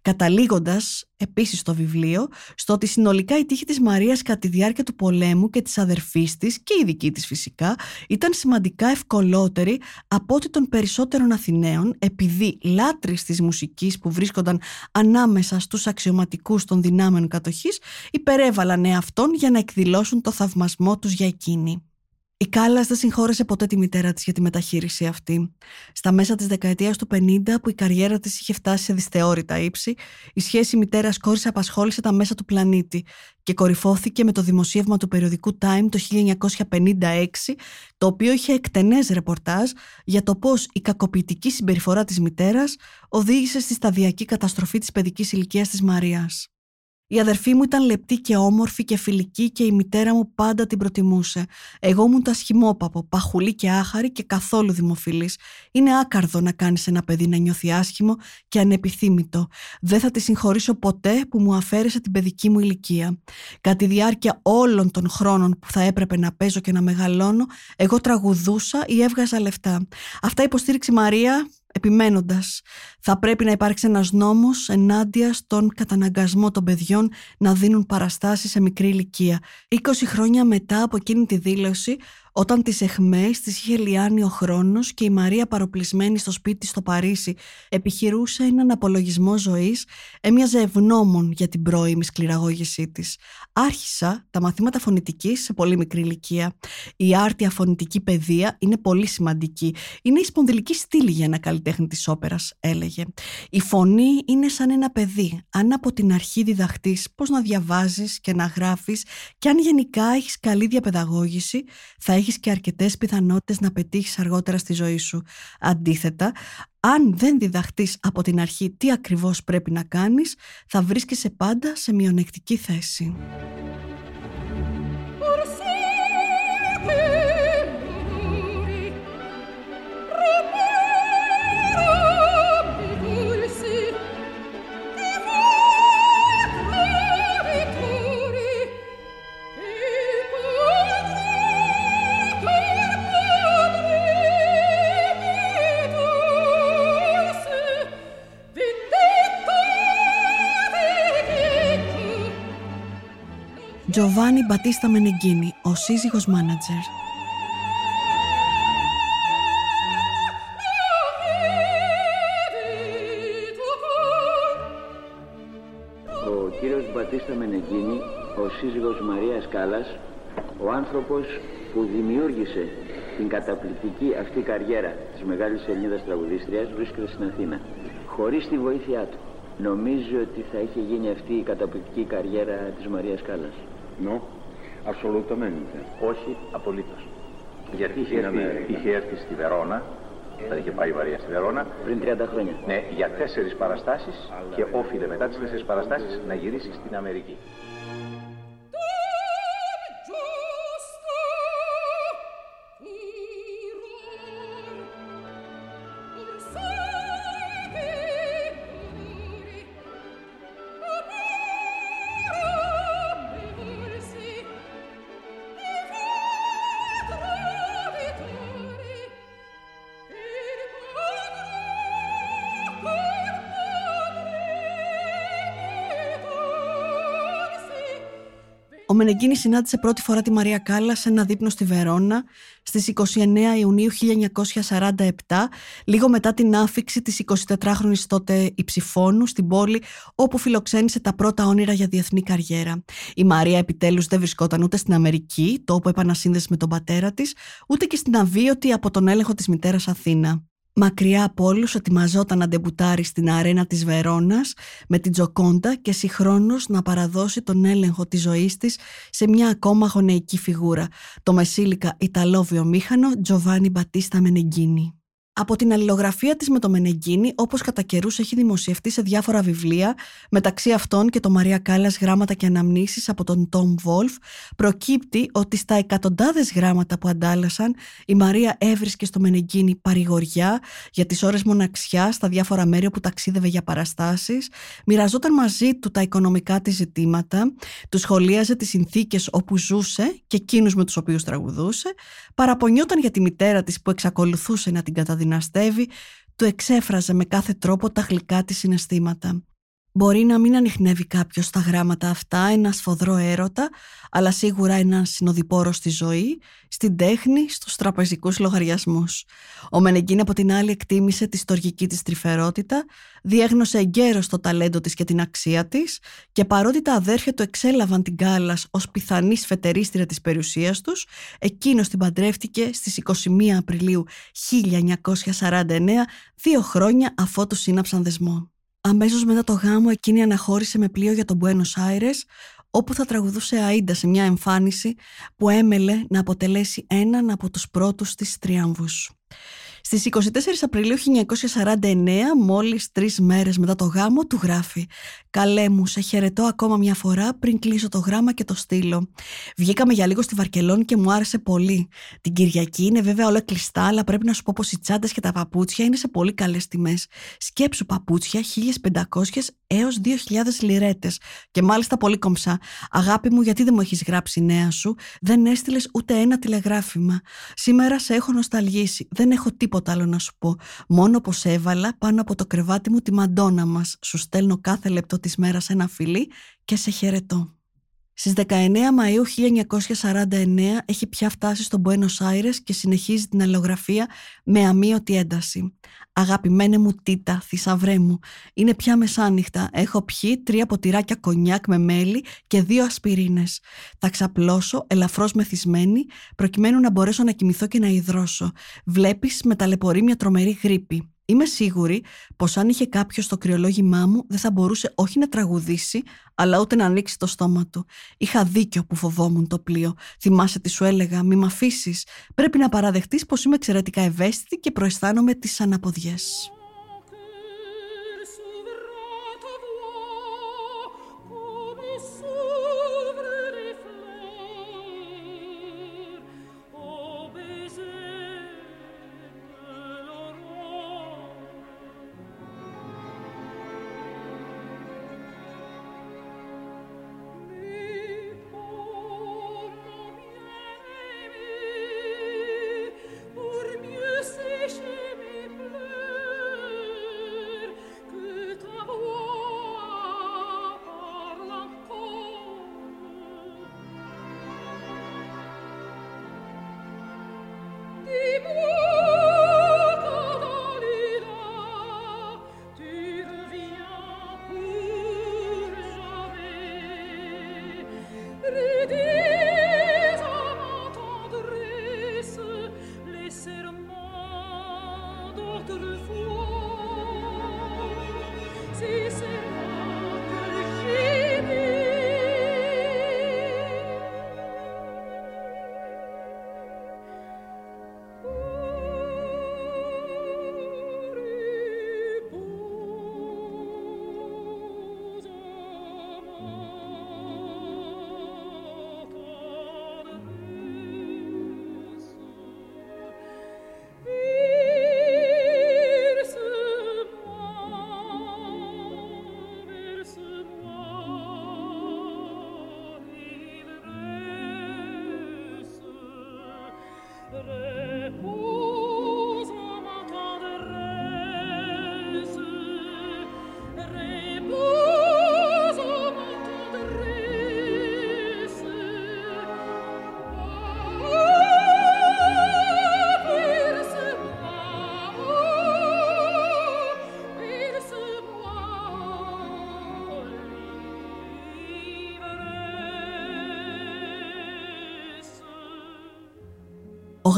καταλήγοντας επίσης στο βιβλίο στο ότι συνολικά η τύχη της Μαρίας κατά τη διάρκεια του πολέμου και της αδερφής της και η δική της φυσικά ήταν σημαντικά ευκολότερη από ό,τι των περισσότερων Αθηναίων επειδή λάτρεις της μουσικής που βρίσκονταν ανάμεσα στους αξιωματικούς των δυνάμεων κατοχής υπερέβαλαν εαυτόν για να εκδηλώσουν το θαυμασμό τους για εκείνη. Η Κάλλας δεν συγχώρεσε ποτέ τη μητέρα της για τη μεταχείριση αυτή. Στα μέσα της δεκαετίας του 50, που η καριέρα της είχε φτάσει σε δυσθεώρητα ύψη, η σχέση μητέρα-κόρη απασχόλησε τα μέσα του πλανήτη και κορυφώθηκε με το δημοσίευμα του περιοδικού Time το 1956, το οποίο είχε εκτενές ρεπορτάζ για το πώς η κακοποιητική συμπεριφορά της μητέρας οδήγησε στη σταδιακή καταστροφή της παιδικής ηλικίας της Μαρίας. Η αδερφή μου ήταν λεπτή και όμορφη και φιλική και η μητέρα μου πάντα την προτιμούσε. Εγώ ήμουν τα σχημόπαπο, παχουλή και άχαρη και καθόλου δημοφιλής. Είναι άκαρδο να κάνεις ένα παιδί να νιώθει άσχημο και ανεπιθύμητο. Δεν θα τη συγχωρήσω ποτέ που μου αφαίρεσε την παιδική μου ηλικία. Κατά τη διάρκεια όλων των χρόνων που θα έπρεπε να παίζω και να μεγαλώνω, εγώ τραγουδούσα ή έβγαζα λεφτά. Αυτά υποστήριξε η Μαρία επιμένοντας θα πρέπει να υπάρξει ένας νόμος ενάντια στον καταναγκασμό των παιδιών να δίνουν παραστάσεις σε μικρή ηλικία. 20 χρόνια μετά από εκείνη τη δήλωση όταν τις εχμές τις είχε λιάνει ο χρόνος και η Μαρία παροπλισμένη στο σπίτι στο Παρίσι επιχειρούσε έναν απολογισμό ζωής, έμοιαζε ευγνώμων για την πρώιμη σκληραγώγησή της. Άρχισα τα μαθήματα φωνητικής σε πολύ μικρή ηλικία. Η άρτια φωνητική παιδεία είναι πολύ σημαντική. Είναι η σπονδυλική στήλη για ένα καλλιτέχνη της όπερας, έλεγε. Η φωνή είναι σαν ένα παιδί. Αν από την αρχή διδαχτείς πώς να διαβάζεις και να γράφεις και αν γενικά έχεις καλή διαπαιδαγώγηση, θα έχεις και αρκετές πιθανότητες να πετύχεις αργότερα στη ζωή σου. Αντίθετα, αν δεν διδαχτείς από την αρχή τι ακριβώς πρέπει να κάνεις, θα βρίσκεσαι πάντα σε μειονεκτική θέση. Τζοβάνι Μπατίστα Μενεγκίνη, ο σύζυγος μάνατζερ. Ο κύριος Μπατίστα Μενεγκίνη, ο σύζυγος Μαρίας Κάλλας, ο άνθρωπος που δημιούργησε την καταπληκτική αυτή καριέρα της μεγάλης Ελληνίδας τραγουδίστριας βρίσκεται στην Αθήνα. Χωρίς τη βοήθειά του, νομίζω ότι θα είχε γίνει αυτή η καταπληκτική καριέρα της Μαρίας Κάλλας. No, assolutamente. Όχι, απολύτως. Γιατί είχε έρθει, είχε έρθει στη Βερόνα, θα είχε πάει η Μαρία στη Βερόνα. Πριν 30 χρόνια. Ναι, για τέσσερις παραστάσεις και όφιλε μετά τις τέσσερις παραστάσεις να γυρίσει στην Αμερική. Μενεγκίνη συνάντησε πρώτη φορά τη Μαρία Κάλλα σε ένα δείπνο στη Βερόνα στις 29 Ιουνίου 1947, λίγο μετά την άφηξη της 24χρονης τότε υψηφώνου στην πόλη όπου φιλοξένησε τα πρώτα όνειρα για διεθνή καριέρα. Η Μαρία επιτέλους δεν βρισκόταν ούτε στην Αμερική, το όπου επανασύνδεση με τον πατέρα της, ούτε και στην αβίωτη από τον έλεγχο της μητέρας Αθήνα. Μακριά από όλους ετοιμαζόταν να ντεμπουτάρει στην αρένα της Βερόνας με την Τζοκόντα και συγχρόνως να παραδώσει τον έλεγχο της ζωής της σε μια ακόμα γονεϊκή φιγούρα, το μεσήλικα Ιταλό βιομήχανο Τζοβάνι Μπατίστα Μενεγκίνη. Από την αλληλογραφία της με το Μενεγκίνη, όπως κατά καιρούς έχει δημοσιευτεί σε διάφορα βιβλία, μεταξύ αυτών και το Μαρία Κάλλας γράμματα και αναμνήσεις από τον Τόμ Βόλφ, προκύπτει ότι στα εκατοντάδες γράμματα που αντάλλασαν, η Μαρία έβρισκε στο Μενεγκίνη παρηγοριά για τις ώρες μοναξιά στα διάφορα μέρη όπου ταξίδευε για παραστάσεις, μοιραζόταν μαζί του τα οικονομικά της ζητήματα, του σχολίαζε τις συνθήκες όπου ζούσε και εκείνους με τους οποίους τραγουδούσε, παραπονιόταν για τη μητέρα της που εξακολουθούσε να την καταδυναστεί δυναστεύει, του εξέφραζε με κάθε τρόπο τα γλυκά της συναισθήματα. Μπορεί να μην ανοιχνεύει κάποιος στα γράμματα αυτά ένα σφοδρό έρωτα, αλλά σίγουρα ένα συνοδοιπόρο στη ζωή, στην τέχνη, στους τραπεζικούς λογαριασμούς. Ο Μενεγκίν από την άλλη εκτίμησε τη στοργική της τρυφερότητα, διέγνωσε εγκαίρως το ταλέντο της και την αξία της και παρότι τα αδέρφια του εξέλαβαν την Κάλλας ως πιθανή σφετερίστρια της περιουσίας τους, εκείνος την παντρεύτηκε στις 21 Απριλίου 1949, δύο χρόνια αφότου σύναψαν δεσμό. Αμέσως μετά το γάμο εκείνη αναχώρησε με πλοίο για τον Buenos Aires όπου θα τραγουδούσε Αΐντα σε μια εμφάνιση που έμελε να αποτελέσει έναν από τους πρώτους της τριάμβους. Στις 24 Απριλίου 1949, μόλις τρεις μέρες μετά το γάμο, του γράφει «Καλέ μου, σε χαιρετώ ακόμα μια φορά πριν κλείσω το γράμμα και το στείλω. Βγήκαμε για λίγο στη Βαρκελόνη και μου άρεσε πολύ. Την Κυριακή είναι βέβαια όλα κλειστά, αλλά πρέπει να σου πω πως οι τσάντες και τα παπούτσια είναι σε πολύ καλές τιμές. Σκέψου παπούτσια 1500 έως 2.000 λιρέτες και μάλιστα πολύ κομψά. Αγάπη μου, γιατί δεν μου έχεις γράψει νέα σου, δεν έστειλες ούτε ένα τηλεγράφημα. Σήμερα σε έχω νοσταλγήσει, δεν έχω τίποτα άλλο να σου πω. Μόνο πως έβαλα πάνω από το κρεβάτι μου τη μαντόνα μας. Σου στέλνω κάθε λεπτό της μέρας ένα φιλί και σε χαιρετώ. Στις 19 Μαΐου 1949 έχει πια φτάσει στο Buenos Aires και συνεχίζει την αλληλογραφία με αμύωτη ένταση. Αγαπημένε μου τίτα, θησαυρέ μου, είναι πια μεσάνυχτα. Έχω πιει τρία ποτηράκια κονιάκ με μέλι και δύο ασπιρίνες. Θα ξαπλώσω, ελαφρώς μεθυσμένη, προκειμένου να μπορέσω να κοιμηθώ και να υδρώσω. Βλέπεις με ταλαιπωρεί μια τρομερή γρήπη. Είμαι σίγουρη πως αν είχε κάποιος στο κρυολόγημά μου δεν θα μπορούσε όχι να τραγουδήσει αλλά ούτε να ανοίξει το στόμα του. Είχα δίκιο που φοβόμουν το πλοίο. Θυμάσαι τι σου έλεγα, μη με αφήσεις. Πρέπει να παραδεχτείς πως είμαι εξαιρετικά ευαίσθητη και προαισθάνομαι τις αναποδιές.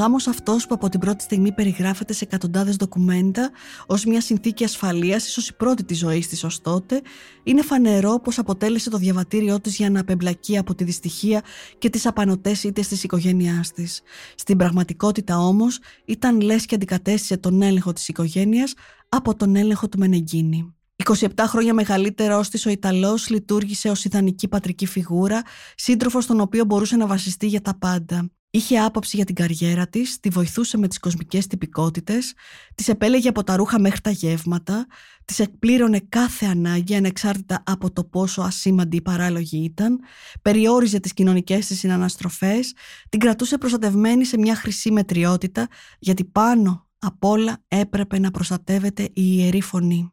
Γάμος αυτός που από την πρώτη στιγμή περιγράφεται σε εκατοντάδες ντοκουμέντα ως μια συνθήκη ασφαλείας, ίσως η πρώτη της ζωής της ως τότε, είναι φανερό πως αποτέλεσε το διαβατήριό της για να απεμπλακεί από τη δυστυχία και τις απανοτές ήττες της οικογένειάς της. Στην πραγματικότητα όμως ήταν λες και αντικατέστησε τον έλεγχο της οικογένειας από τον έλεγχο του Μενεγκίνη. 27 χρόνια μεγαλύτερος της, ο Ιταλός λειτουργήσε ως ιδανική πατρική φιγούρα, σύντροφος στον οποίο μπορούσε να βασιστεί για τα πάντα. Είχε άποψη για την καριέρα της, τη βοηθούσε με τις κοσμικές τυπικότητες, τη επέλεγε από τα ρούχα μέχρι τα γεύματα, τη εκπλήρωνε κάθε ανάγκη ανεξάρτητα από το πόσο ασήμαντη η παράλογη ήταν, περιόριζε τις κοινωνικές της συναναστροφές, την κρατούσε προστατευμένη σε μια χρυσή μετριότητα, γιατί πάνω απ' όλα έπρεπε να προστατεύεται η ιερή φωνή.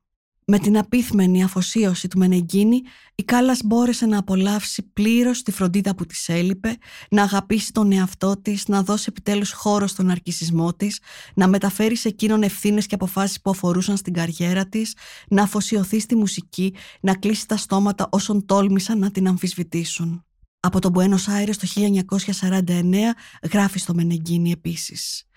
Με την απίθμενη αφοσίωση του Μενεγκίνη, η Κάλλας μπόρεσε να απολαύσει πλήρως τη φροντίδα που της έλειπε, να αγαπήσει τον εαυτό της, να δώσει επιτέλους χώρο στον αρκισισμό της, να μεταφέρει σε εκείνον ευθύνες και αποφάσεις που αφορούσαν στην καριέρα της, να αφοσιωθεί στη μουσική, να κλείσει τα στόματα όσων τόλμησαν να την αμφισβητήσουν. Από τον Buenos Aires το 1949 γράφει στο Μενεγκίνη επίσης.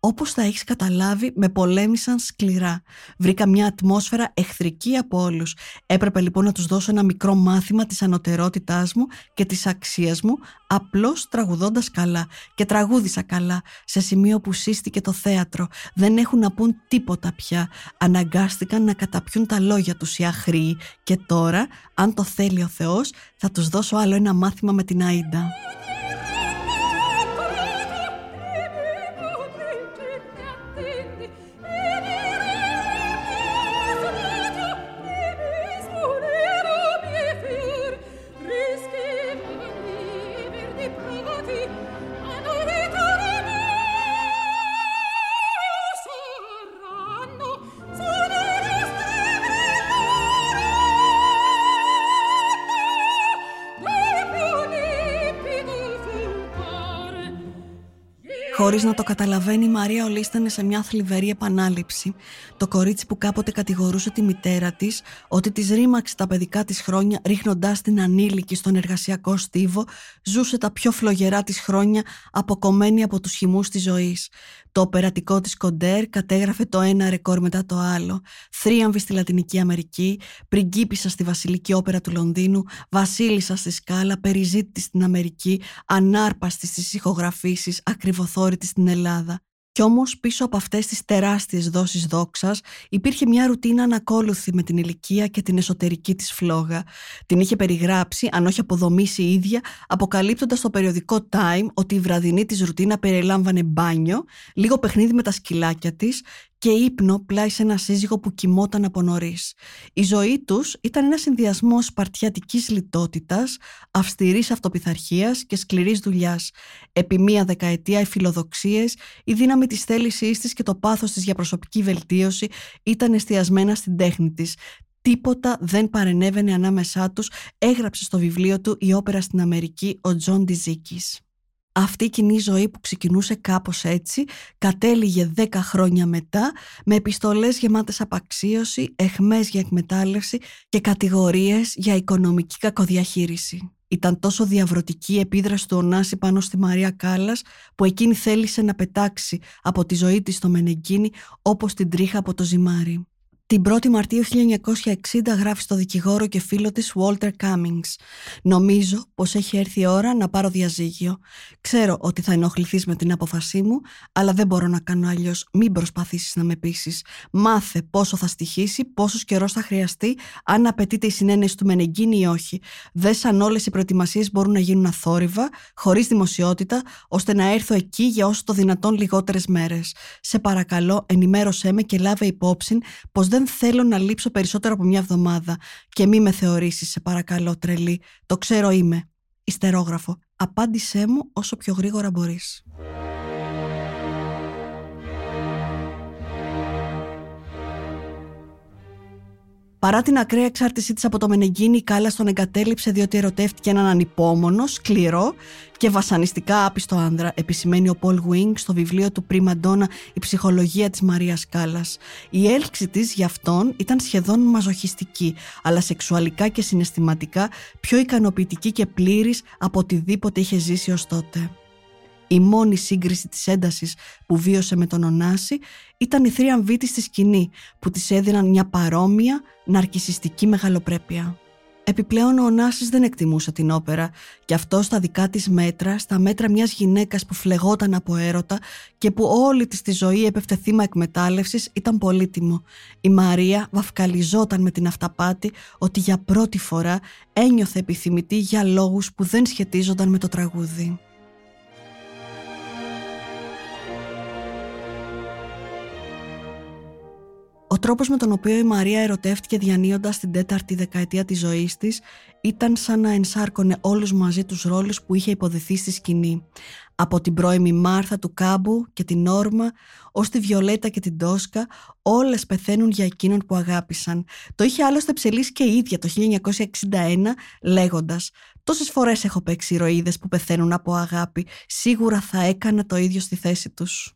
Όπως θα έχεις καταλάβει, με πολέμησαν σκληρά. Βρήκα μια ατμόσφαιρα εχθρική από όλους. Έπρεπε λοιπόν να τους δώσω ένα μικρό μάθημα της ανωτερότητάς μου και της αξίας μου, απλώς τραγουδώντας καλά. Και τραγούδισα καλά, σε σημείο που σύστηκε το θέατρο. Δεν έχουν να πούν τίποτα πια. Αναγκάστηκαν να καταπιούν τα λόγια τους οι αχροί. Και τώρα, αν το θέλει ο Θεός, θα τους δώσω άλλο ένα μάθημα με την Αΐντα. Χωρίς να το καταλαβαίνει, η Μαρία ολίστανε σε μια θλιβερή επανάληψη. Το κορίτσι που κάποτε κατηγορούσε τη μητέρα της ότι της ρήμαξε τα παιδικά της χρόνια ρίχνοντάς την ανήλικη στον εργασιακό στίβο, ζούσε τα πιο φλογερά της χρόνια αποκομμένη από τους χυμούς της ζωής. Το οπερατικό της Κοντέρ κατέγραφε το ένα ρεκόρ μετά το άλλο. Θρίαμβη στη Λατινική Αμερική, πριγκίπισσα στη Βασιλική Όπερα του Λονδίνου, βασίλισσα στη Σκάλα, περιζήτη στην Αμερική, ανάρπαστη στις ηχογραφήσεις, ακριβοθόρητη στην Ελλάδα. Κι όμως πίσω από αυτές τις τεράστιες δόσεις δόξας υπήρχε μια ρουτίνα ανακόλουθη με την ηλικία και την εσωτερική της φλόγα. Την είχε περιγράψει, αν όχι αποδομήσει η ίδια, αποκαλύπτοντας στο περιοδικό Time ότι η βραδινή της ρουτίνα περιλάμβανε μπάνιο, λίγο παιχνίδι με τα σκυλάκια της και ύπνο πλάι σε ένα σύζυγο που κοιμόταν από νωρίς. Η ζωή τους ήταν ένα συνδυασμό σπαρτιατικής λιτότητας, αυστηρής αυτοπειθαρχίας και σκληρής δουλειάς. Επί μία δεκαετία οι φιλοδοξίες, η δύναμη της θέλησής της και το πάθος της για προσωπική βελτίωση ήταν εστιασμένα στην τέχνη της. Τίποτα δεν παρενέβαινε ανάμεσά τους, έγραψε στο βιβλίο του «Η όπερα στην Αμερική» ο Τζον Ντιζίκης. Αυτή η κοινή ζωή που ξεκινούσε κάπως έτσι κατέληγε δέκα χρόνια μετά με επιστολές γεμάτες απαξίωση, αιχμές για εκμετάλλευση και κατηγορίες για οικονομική κακοδιαχείριση. Ήταν τόσο διαβρωτική η επίδραση του Ωνάση πάνω στη Μαρία Κάλλας που εκείνη θέλησε να πετάξει από τη ζωή της στο Μενεγκίνη όπως την τρίχα από το ζυμάρι. Την 1η Μαρτίου 1960 γράφει στο δικηγόρο και φίλο της Walter Cummings. Νομίζω πως έχει έρθει η ώρα να πάρω διαζύγιο. Ξέρω ότι θα ενοχληθείς με την αποφασή μου, αλλά δεν μπορώ να κάνω αλλιώς. Μην προσπαθήσεις να με πείσεις. Μάθε πόσο θα στοιχήσει, πόσος καιρός θα χρειαστεί, αν απαιτείται η συνένεση του Μενεγκίνη ή όχι. Δες αν όλες οι προετοιμασίες μπορούν να γίνουν αθόρυβα, χωρίς δημοσιότητα, ώστε να έρθω εκεί για όσο το δυνατόν λιγότερες μέρες. Σε παρακαλώ, ενημέρωσέ με και λάβε υπόψη πως δεν θέλω να λείψω περισσότερο από μια εβδομάδα και μη με θεωρήσεις, σε παρακαλώ τρελή. Το ξέρω είμαι. Ιστερόγραφο. Απάντησέ μου όσο πιο γρήγορα μπορείς. Παρά την ακραία εξάρτησή της από το Μενεγκίνη, η Κάλλα τον εγκατέλειψε διότι ερωτεύτηκε έναν ανυπόμονο, σκληρό και βασανιστικά άπιστο άνδρα, επισημαίνει ο Πολ Γουίνγκ στο βιβλίο του Πρίμα Ντόνα Η ψυχολογία της Μαρίας Κάλλα. Η έλξη της για αυτόν ήταν σχεδόν μαζοχιστική, αλλά σεξουαλικά και συναισθηματικά πιο ικανοποιητική και πλήρης από οτιδήποτε είχε ζήσει ως τότε. Η μόνη σύγκριση της έντασης που βίωσε με τον Ωνάση ήταν η θρίαμβή της στη σκηνή που της έδιναν μια παρόμοια ναρκισιστική μεγαλοπρέπεια. Επιπλέον ο Ωνάσης δεν εκτιμούσε την όπερα και αυτό στα δικά της μέτρα, στα μέτρα μιας γυναίκας που φλεγόταν από έρωτα και που όλη της τη ζωή έπεφτε θύμα εκμετάλλευσης ήταν πολύτιμο. Η Μαρία βαφκαλιζόταν με την αυταπάτη ότι για πρώτη φορά ένιωθε επιθυμητή για λόγους που δεν σχετίζονταν με το τραγούδι. Ο τρόπος με τον οποίο η Μαρία ερωτεύτηκε διανύοντας την τέταρτη δεκαετία της ζωής της ήταν σαν να ενσάρκωνε όλους μαζί τους ρόλους που είχε υποδεθεί στη σκηνή. Από την πρώιμη Μάρθα του Κάμπου και την Όρμα ως τη Βιολέτα και την Τόσκα όλες πεθαίνουν για εκείνον που αγάπησαν. Το είχε άλλωστε ψελίσει και η ίδια το 1961 λέγοντας «Τόσες φορές έχω παίξει ηρωίδες που πεθαίνουν από αγάπη, σίγουρα θα έκανα το ίδιο στη θέση τους».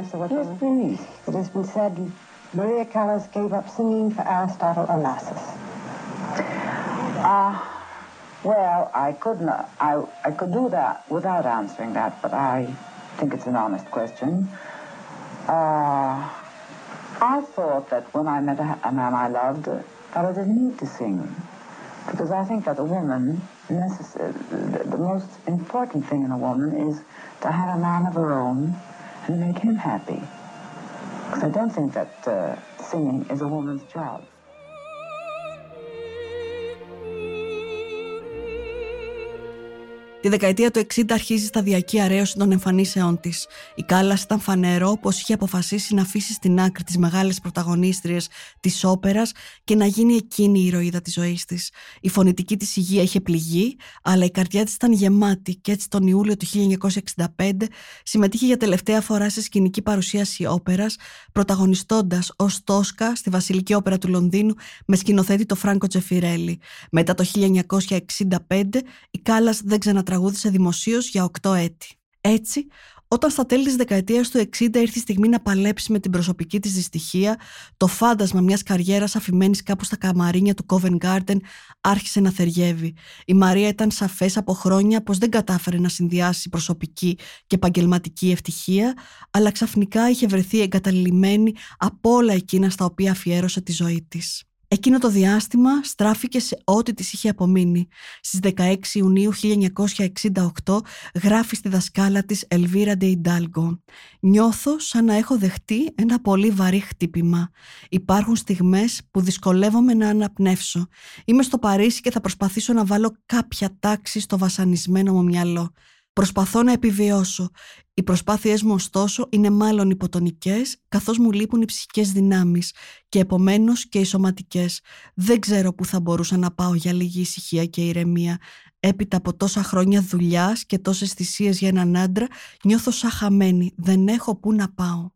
Answer what Yes, please. It has been said Maria Callas gave up singing for Aristotle Onassis. Uh, well, I could not. I, I could do that without answering that, but I think it's an honest question. Uh, I thought that when I met a, a man I loved, uh, that I didn't need to sing. Because I think that a woman, necess- the, the most important thing in a woman is to have a man of her own and make him happy. Because I don't think that uh, singing is a woman's job. Τη δεκαετία του 60 αρχίζει σταδιακή αρέωση των εμφανίσεών της. Η Κάλλα ήταν φανερό πω είχε αποφασίσει να αφήσει στην άκρη τις μεγάλες πρωταγωνίστριες της όπερας και να γίνει εκείνη η ηρωίδα της ζωής της. Η φωνητική της υγεία είχε πληγεί, αλλά η καρδιά της ήταν γεμάτη και έτσι τον Ιούλιο του 1965 συμμετείχε για τελευταία φορά σε σκηνική παρουσίαση όπερας, πρωταγωνιστώντας ως Τόσκα στη Βασιλική Όπερα του Λονδίνου με σκηνοθέτη το Φράγκο Τζεφιρέλη. Μετά το 1965 η Κάλλα δεν ξανατραγωνιστεί τραγούδισε δημοσίως για 8 έτη. Έτσι, όταν στα τέλη της δεκαετίας του 60 ήρθε η στιγμή να παλέψει με την προσωπική της δυστυχία, το φάντασμα μιας καριέρας αφημένης κάπου στα καμαρίνια του Covent Garden άρχισε να θεργεύει. Η Μαρία ήταν σαφές από χρόνια πως δεν κατάφερε να συνδυάσει προσωπική και επαγγελματική ευτυχία, αλλά ξαφνικά είχε βρεθεί εγκαταλειμμένη από όλα εκείνα στα οποία αφιέρωσε τη ζωή της. Εκείνο το διάστημα στράφηκε σε ό,τι της είχε απομείνει. Στις 16 Ιουνίου 1968 γράφει στη δασκάλα της Ελβίρα Ντεϊντάλγκο «Νιώθω σαν να έχω δεχτεί ένα πολύ βαρύ χτύπημα. Υπάρχουν στιγμές που δυσκολεύομαι να αναπνεύσω. Είμαι στο Παρίσι και θα προσπαθήσω να βάλω κάποια τάξη στο βασανισμένο μου μυαλό. Προσπαθώ να επιβιώσω. Οι προσπάθειές μου ωστόσο είναι μάλλον υποτονικές καθώς μου λείπουν οι ψυχικές δυνάμεις και επομένως και οι σωματικές. Δεν ξέρω που θα μπορούσα να πάω για λίγη ησυχία και ηρεμία. Έπειτα από τόσα χρόνια δουλειάς και τόσες θυσίες για έναν άντρα νιώθω σαν χαμένη. Δεν έχω που να πάω.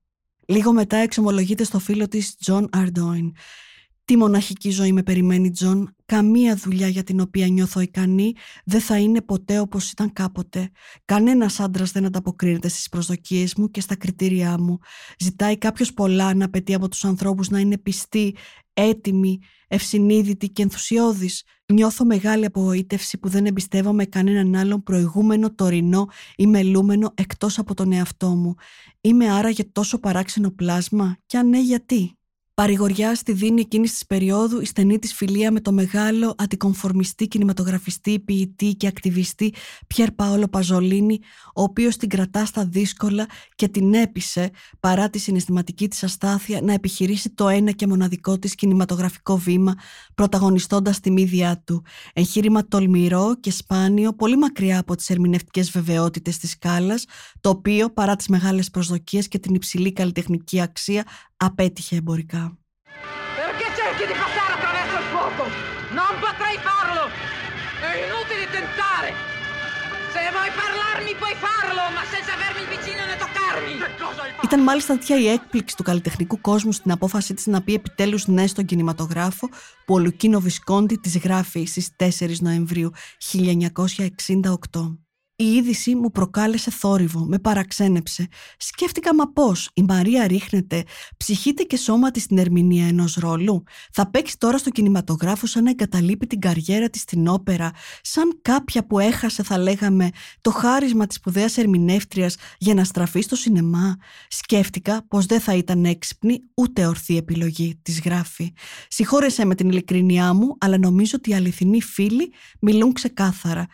Λίγο μετά εξομολογείται στο φίλο της Τζον Αρντόιν. Τι μοναχική ζωή με περιμένει Τζον, καμία δουλειά για την οποία νιώθω ικανή δεν θα είναι ποτέ όπως ήταν κάποτε. Κανένας άντρας δεν ανταποκρίνεται στις προσδοκίες μου και στα κριτήριά μου. Ζητάει κάποιος πολλά να απαιτεί από τους ανθρώπους να είναι πιστοί, έτοιμοι, ευσυνείδητοι και ενθουσιώδεις. Νιώθω μεγάλη απογοήτευση που δεν εμπιστεύομαι κανέναν άλλον προηγούμενο, τωρινό ή μελούμενο εκτός από τον εαυτό μου. Είμαι άραγε τόσο παράξενο πλάσμα; Και αν ναι γιατί; Παρηγοριά στη δίνει εκείνης της περίοδου η στενή της φιλία με το μεγάλο αντικομφορμιστή κινηματογραφιστή, ποιητή και ακτιβιστή Πιέρ Παόλο Παζολίνη, ο οποίος την κρατά στα δύσκολα και την έπεισε, παρά τη συναισθηματική της αστάθεια, να επιχειρήσει το ένα και μοναδικό της κινηματογραφικό βήμα, πρωταγωνιστώντας τη μύδια του. Εγχείρημα τολμηρό και σπάνιο, πολύ μακριά από τις ερμηνευτικές βεβαιότητες της σκάλας, το οποίο παρά τις μεγάλες προσδοκίες και την υψηλή καλλιτεχνική αξία απέτυχε εμπορικά. Perché cerchi di passare attraverso il fuoco? Non Non potrei farlo! È inutile tentare! Se vuoi parlarmi puoi farlo, ma senza avermi vicino né toccarmi! Ήταν μάλιστα τέτοια η έκπληξη του καλλιτεχνικού κόσμου στην απόφασή της να πει επιτέλους ναι στον κινηματογράφο που ο Λουκίνο Βισκόντι της γράφει στις 4 Νοεμβρίου 1968. Η είδηση μου προκάλεσε θόρυβο, με παραξένεψε. Σκέφτηκα μα πώς, η Μαρία ρίχνεται, ψυχείται και σώμα της στην ερμηνεία ενός ρόλου. Θα παίξει τώρα στο κινηματογράφο σαν να εγκαταλείπει την καριέρα της στην όπερα, σαν κάποια που έχασε θα λέγαμε το χάρισμα της σπουδαίας ερμηνεύτριας για να στραφεί στο σινεμά. Σκέφτηκα πως δεν θα ήταν έξυπνη ούτε ορθή επιλογή, της γράφει. Συγχώρεσέ με την ειλικρινιά μου, αλλά νομίζω ότι οι αληθινοί φίλοι μιλούν ξεκάθαρα.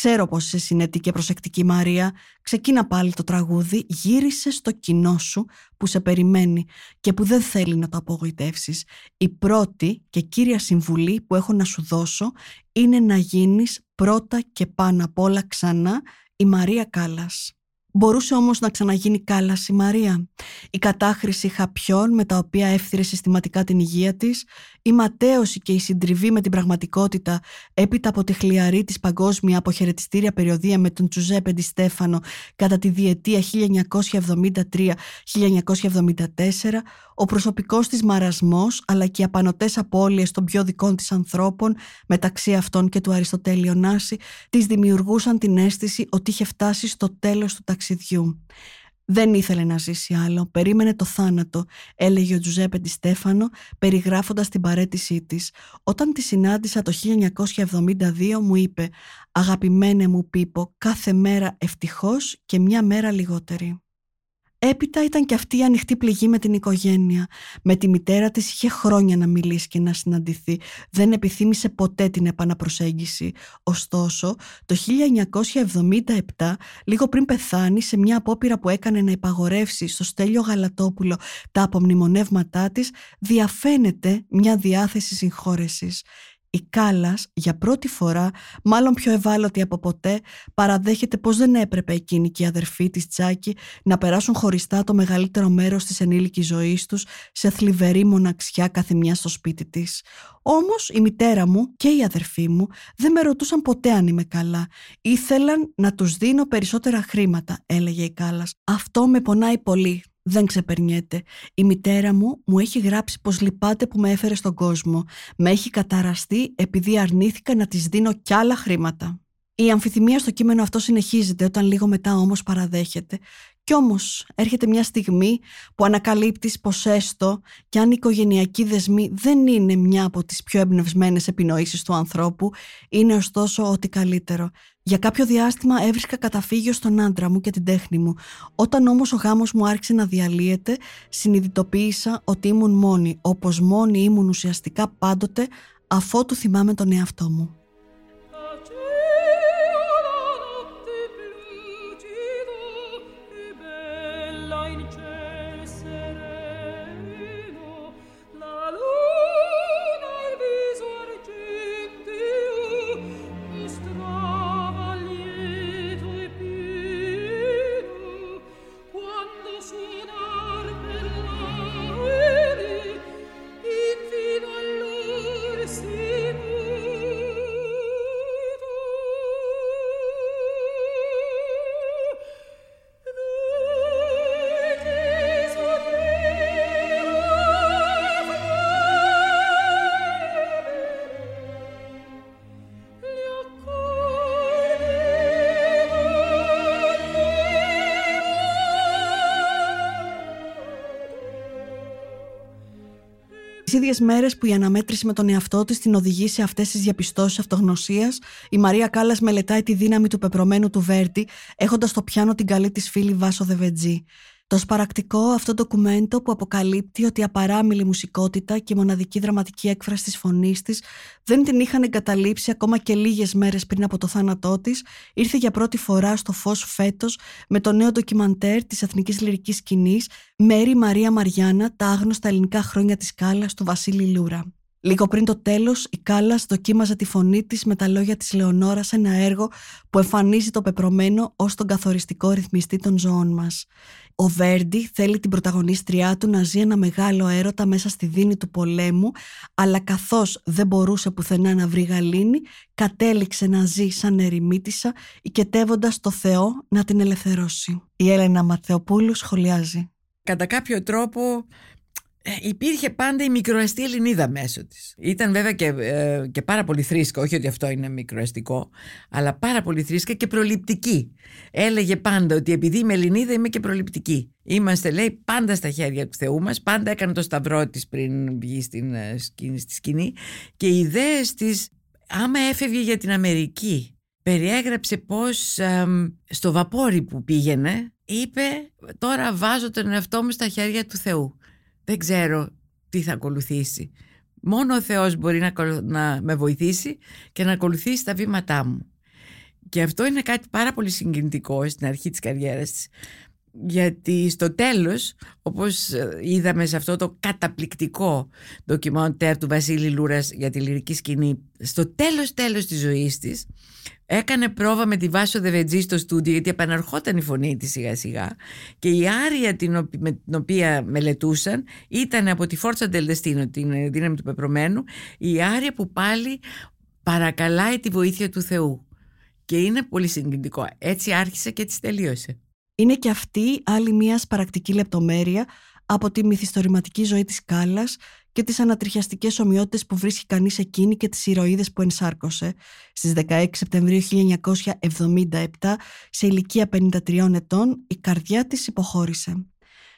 Ξέρω πως είσαι συνετή και προσεκτική Μαρία. Ξεκίνα πάλι το τραγούδι, γύρισε στο κοινό σου που σε περιμένει και που δεν θέλει να το απογοητεύσεις. Η πρώτη και κύρια συμβουλή που έχω να σου δώσω είναι να γίνεις πρώτα και πάνω απ' όλα ξανά η Μαρία Κάλλας. Μπορούσε όμως να ξαναγίνει κάλαση Μαρία; Η κατάχρηση χαπιών με τα οποία έφθυρε συστηματικά την υγεία της, η ματέωση και η συντριβή με την πραγματικότητα έπειτα από τη χλιαρή της παγκόσμια αποχαιρετιστήρια περιοδία με τον Τζουζέπε Στέφανο κατά τη διετία 1973-1974, ο προσωπικός της μαρασμός αλλά και οι απανοτές απώλειες των πιο δικών της ανθρώπων μεταξύ αυτών και του Αριστοτέλη Ωνάση της δημιουργούσαν την αίσθηση ότι είχε φτάσει στο τέλος του ταξιδιού. Δεν ήθελε να ζήσει άλλο, περίμενε το θάνατο, έλεγε ο Τζουζέπε Στέφανο, περιγράφοντας την παρέτησή της. Όταν τη συνάντησα το 1972 μου είπε «Αγαπημένε μου Πίπο, κάθε μέρα ευτυχώς και μια μέρα λιγότερη». Έπειτα ήταν και αυτή η ανοιχτή πληγή με την οικογένεια. Με τη μητέρα της είχε χρόνια να μιλήσει και να συναντηθεί. Δεν επιθύμησε ποτέ την επαναπροσέγγιση. Ωστόσο, το 1977, λίγο πριν πεθάνει, σε μια απόπειρα που έκανε να υπαγορεύσει στο Στέλιο Γαλατόπουλο τα απομνημονεύματά της, διαφαίνεται μια διάθεση συγχώρεσης. Η Κάλλας για πρώτη φορά, μάλλον πιο ευάλωτη από ποτέ, παραδέχεται πως δεν έπρεπε εκείνη και η αδερφή της Τσάκη να περάσουν χωριστά το μεγαλύτερο μέρος της ενήλικης ζωής τους σε θλιβερή μοναξιά καθημιά στο σπίτι της. Όμως η μητέρα μου και η αδερφή μου δεν με ρωτούσαν ποτέ αν είμαι καλά. Ήθελαν να τους δίνω περισσότερα χρήματα, έλεγε η Κάλλας. Αυτό με πονάει πολύ, δεν ξεπερνιέται. Η μητέρα μου μου έχει γράψει πως λυπάται που με έφερε στον κόσμο. Με έχει καταραστεί επειδή αρνήθηκα να της δίνω κι άλλα χρήματα. Η αμφιθυμία στο κείμενο αυτό συνεχίζεται όταν λίγο μετά όμως παραδέχεται. Κι όμως έρχεται μια στιγμή που ανακαλύπτεις πως έστω και αν η οικογενειακή δεσμή δεν είναι μια από τις πιο εμπνευσμένες επινοήσεις του ανθρώπου, είναι ωστόσο ό,τι καλύτερο. Για κάποιο διάστημα έβρισκα καταφύγιο στον άντρα μου και την τέχνη μου. Όταν όμως ο γάμος μου άρχισε να διαλύεται, συνειδητοποίησα ότι ήμουν μόνη, όπως μόνη ήμουν ουσιαστικά πάντοτε, αφότου θυμάμαι τον εαυτό μου. Τις ίδιες μέρες που η αναμέτρηση με τον εαυτό της την οδηγεί σε αυτές τις διαπιστώσεις αυτογνωσίας, η Μαρία Κάλλας μελετάει τη δύναμη του πεπρωμένου του Βέρτη, έχοντας στο πιάνο την καλή της φίλη Βάσο Δεβετζή. Το σπαρακτικό αυτό ντοκουμέντο που αποκαλύπτει ότι η απαράμιλη μουσικότητα και η μοναδική δραματική έκφραση της φωνής της δεν την είχαν εγκαταλείψει ακόμα και λίγες μέρες πριν από το θάνατό της, ήρθε για πρώτη φορά στο φως φέτος με το νέο ντοκιμαντέρ της εθνικής λυρικής σκηνής «Μέρη Μαρία Μαριάννα, τα άγνωστα ελληνικά χρόνια της Κάλλας» του Βασίλη Λούρα. Λίγο πριν το τέλος, η Κάλλας δοκίμαζε τη φωνή της με τα λόγια της Λεωνόρας σε ένα έργο που εμφανίζει το πεπρωμένο ως τον καθοριστικό ρυθμιστή των ζωών μας. Ο Βέρντι θέλει την πρωταγωνίστριά του να ζει ένα μεγάλο έρωτα μέσα στη δίνη του πολέμου, αλλά καθώς δεν μπορούσε πουθενά να βρει γαλήνη, κατέληξε να ζει σαν ερημίτισσα, οικετεύοντας το Θεό να την ελευθερώσει. Η Έλενα Μαθεοπούλου σχολιάζει. Κατά κάποιο τρόπο ε, υπήρχε πάντα η μικροαστή Ελληνίδα μέσω της. Ήταν βέβαια και, ε, και πάρα πολύ θρήσκα, όχι ότι αυτό είναι μικροαστικό, αλλά πάρα πολύ θρήσκα και προληπτική. Έλεγε πάντα ότι επειδή είμαι Ελληνίδα είμαι και προληπτική. Είμαστε λέει πάντα στα χέρια του Θεού μας, πάντα έκανε το σταυρό της πριν βγει στην, ε, σκηνή, στη σκηνή και οι ιδέες της άμα έφευγε για την Αμερική περιέγραψε πως στο βαπόρι που πήγαινε είπε τώρα βάζω τον εαυτό μου στα χέρια του Θεού δεν ξέρω τι θα ακολουθήσει. Μόνο ο Θεός μπορεί να, να με βοηθήσει και να ακολουθήσει τα βήματά μου. Και αυτό είναι κάτι πάρα πολύ συγκινητικό στην αρχή της καριέρας της. Γιατί στο τέλος, όπως ε, είδαμε σε αυτό το καταπληκτικό ντοκιμαντέρ του Βασίλη Λούρας για τη λυρική σκηνή, στο τέλος τέλος της ζωής της, Έκανε πρόβα με τη Βάσο Δεβετζή στο στούντιο γιατί επαναρχόταν η φωνή της σιγά σιγά και η άρια την, με την οποία μελετούσαν ήταν από τη Φόρτσα Ντελδεστίνο, την δύναμη του πεπρωμένου, η άρια που πάλι παρακαλάει τη βοήθεια του Θεού. Και είναι πολύ συγκινητικό. Έτσι άρχισε και έτσι τελείωσε. Είναι και αυτή άλλη μια σπαρακτική λεπτομέρεια από τη μυθιστορηματική ζωή της Κάλλας και τις ανατριχιαστικές ομοιότητες που βρίσκει κανείς εκείνη και τις ηρωίδες που ενσάρκωσε. Στις 16 Σεπτεμβρίου 1977, σε ηλικία 53 ετών, η καρδιά της υποχώρησε.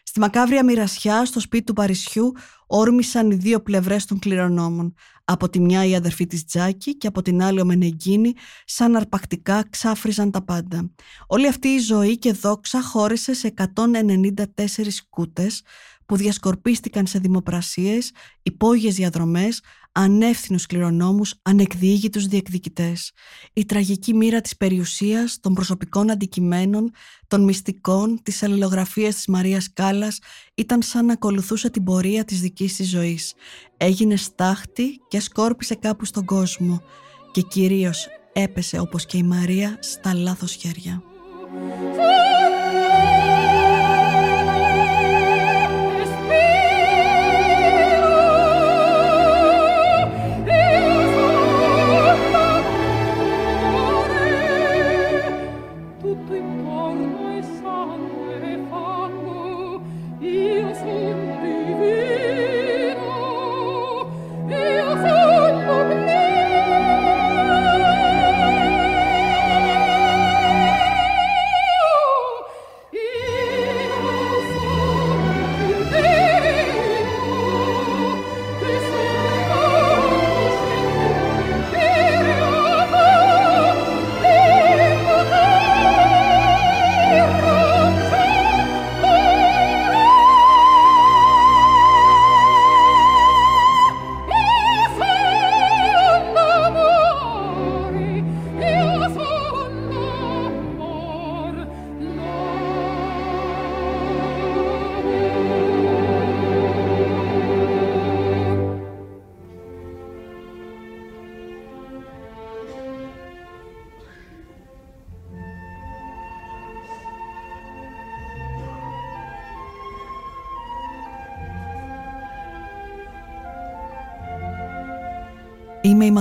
Στη μακάβρια μοιρασιά στο σπίτι του Παρισιού όρμησαν οι δύο πλευρές των κληρονόμων. Από τη μια η αδερφή της Τζάκη και από την άλλη ο Μενεγκίνη σαν αρπακτικά ξάφριζαν τα πάντα. Όλη αυτή η ζωή και δόξα χώρισε σε 194 κούτες που διασκορπίστηκαν σε δημοπρασίες, υπόγειες διαδρομές, ανεύθυνους κληρονόμους, ανεκδιήγητους διεκδικητές. Η τραγική μοίρα της περιουσίας, των προσωπικών αντικειμένων, των μυστικών, της αλληλογραφίας της Μαρίας Κάλλας ήταν σαν να ακολουθούσε την πορεία της δικής της ζωής. Έγινε στάχτη και σκόρπισε κάπου στον κόσμο και κυρίως έπεσε όπως και η Μαρία στα λάθος χέρια.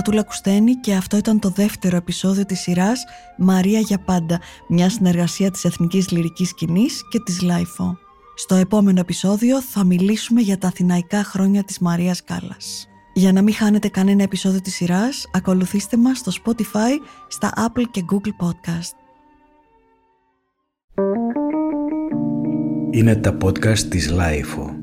Είμαι η Ματούλα Κουστένη και αυτό ήταν το δεύτερο επεισόδιο της σειράς «Μαρία για πάντα», μια συνεργασία της Εθνικής Λυρικής Σκηνής και της LiFO. Στο επόμενο επεισόδιο θα μιλήσουμε για τα αθηναϊκά χρόνια της Μαρίας Κάλλας. Για να μην χάνετε κανένα επεισόδιο της σειράς, ακολουθήστε μας στο Spotify, στα Apple και Google Podcast. Είναι τα podcast της LiFO.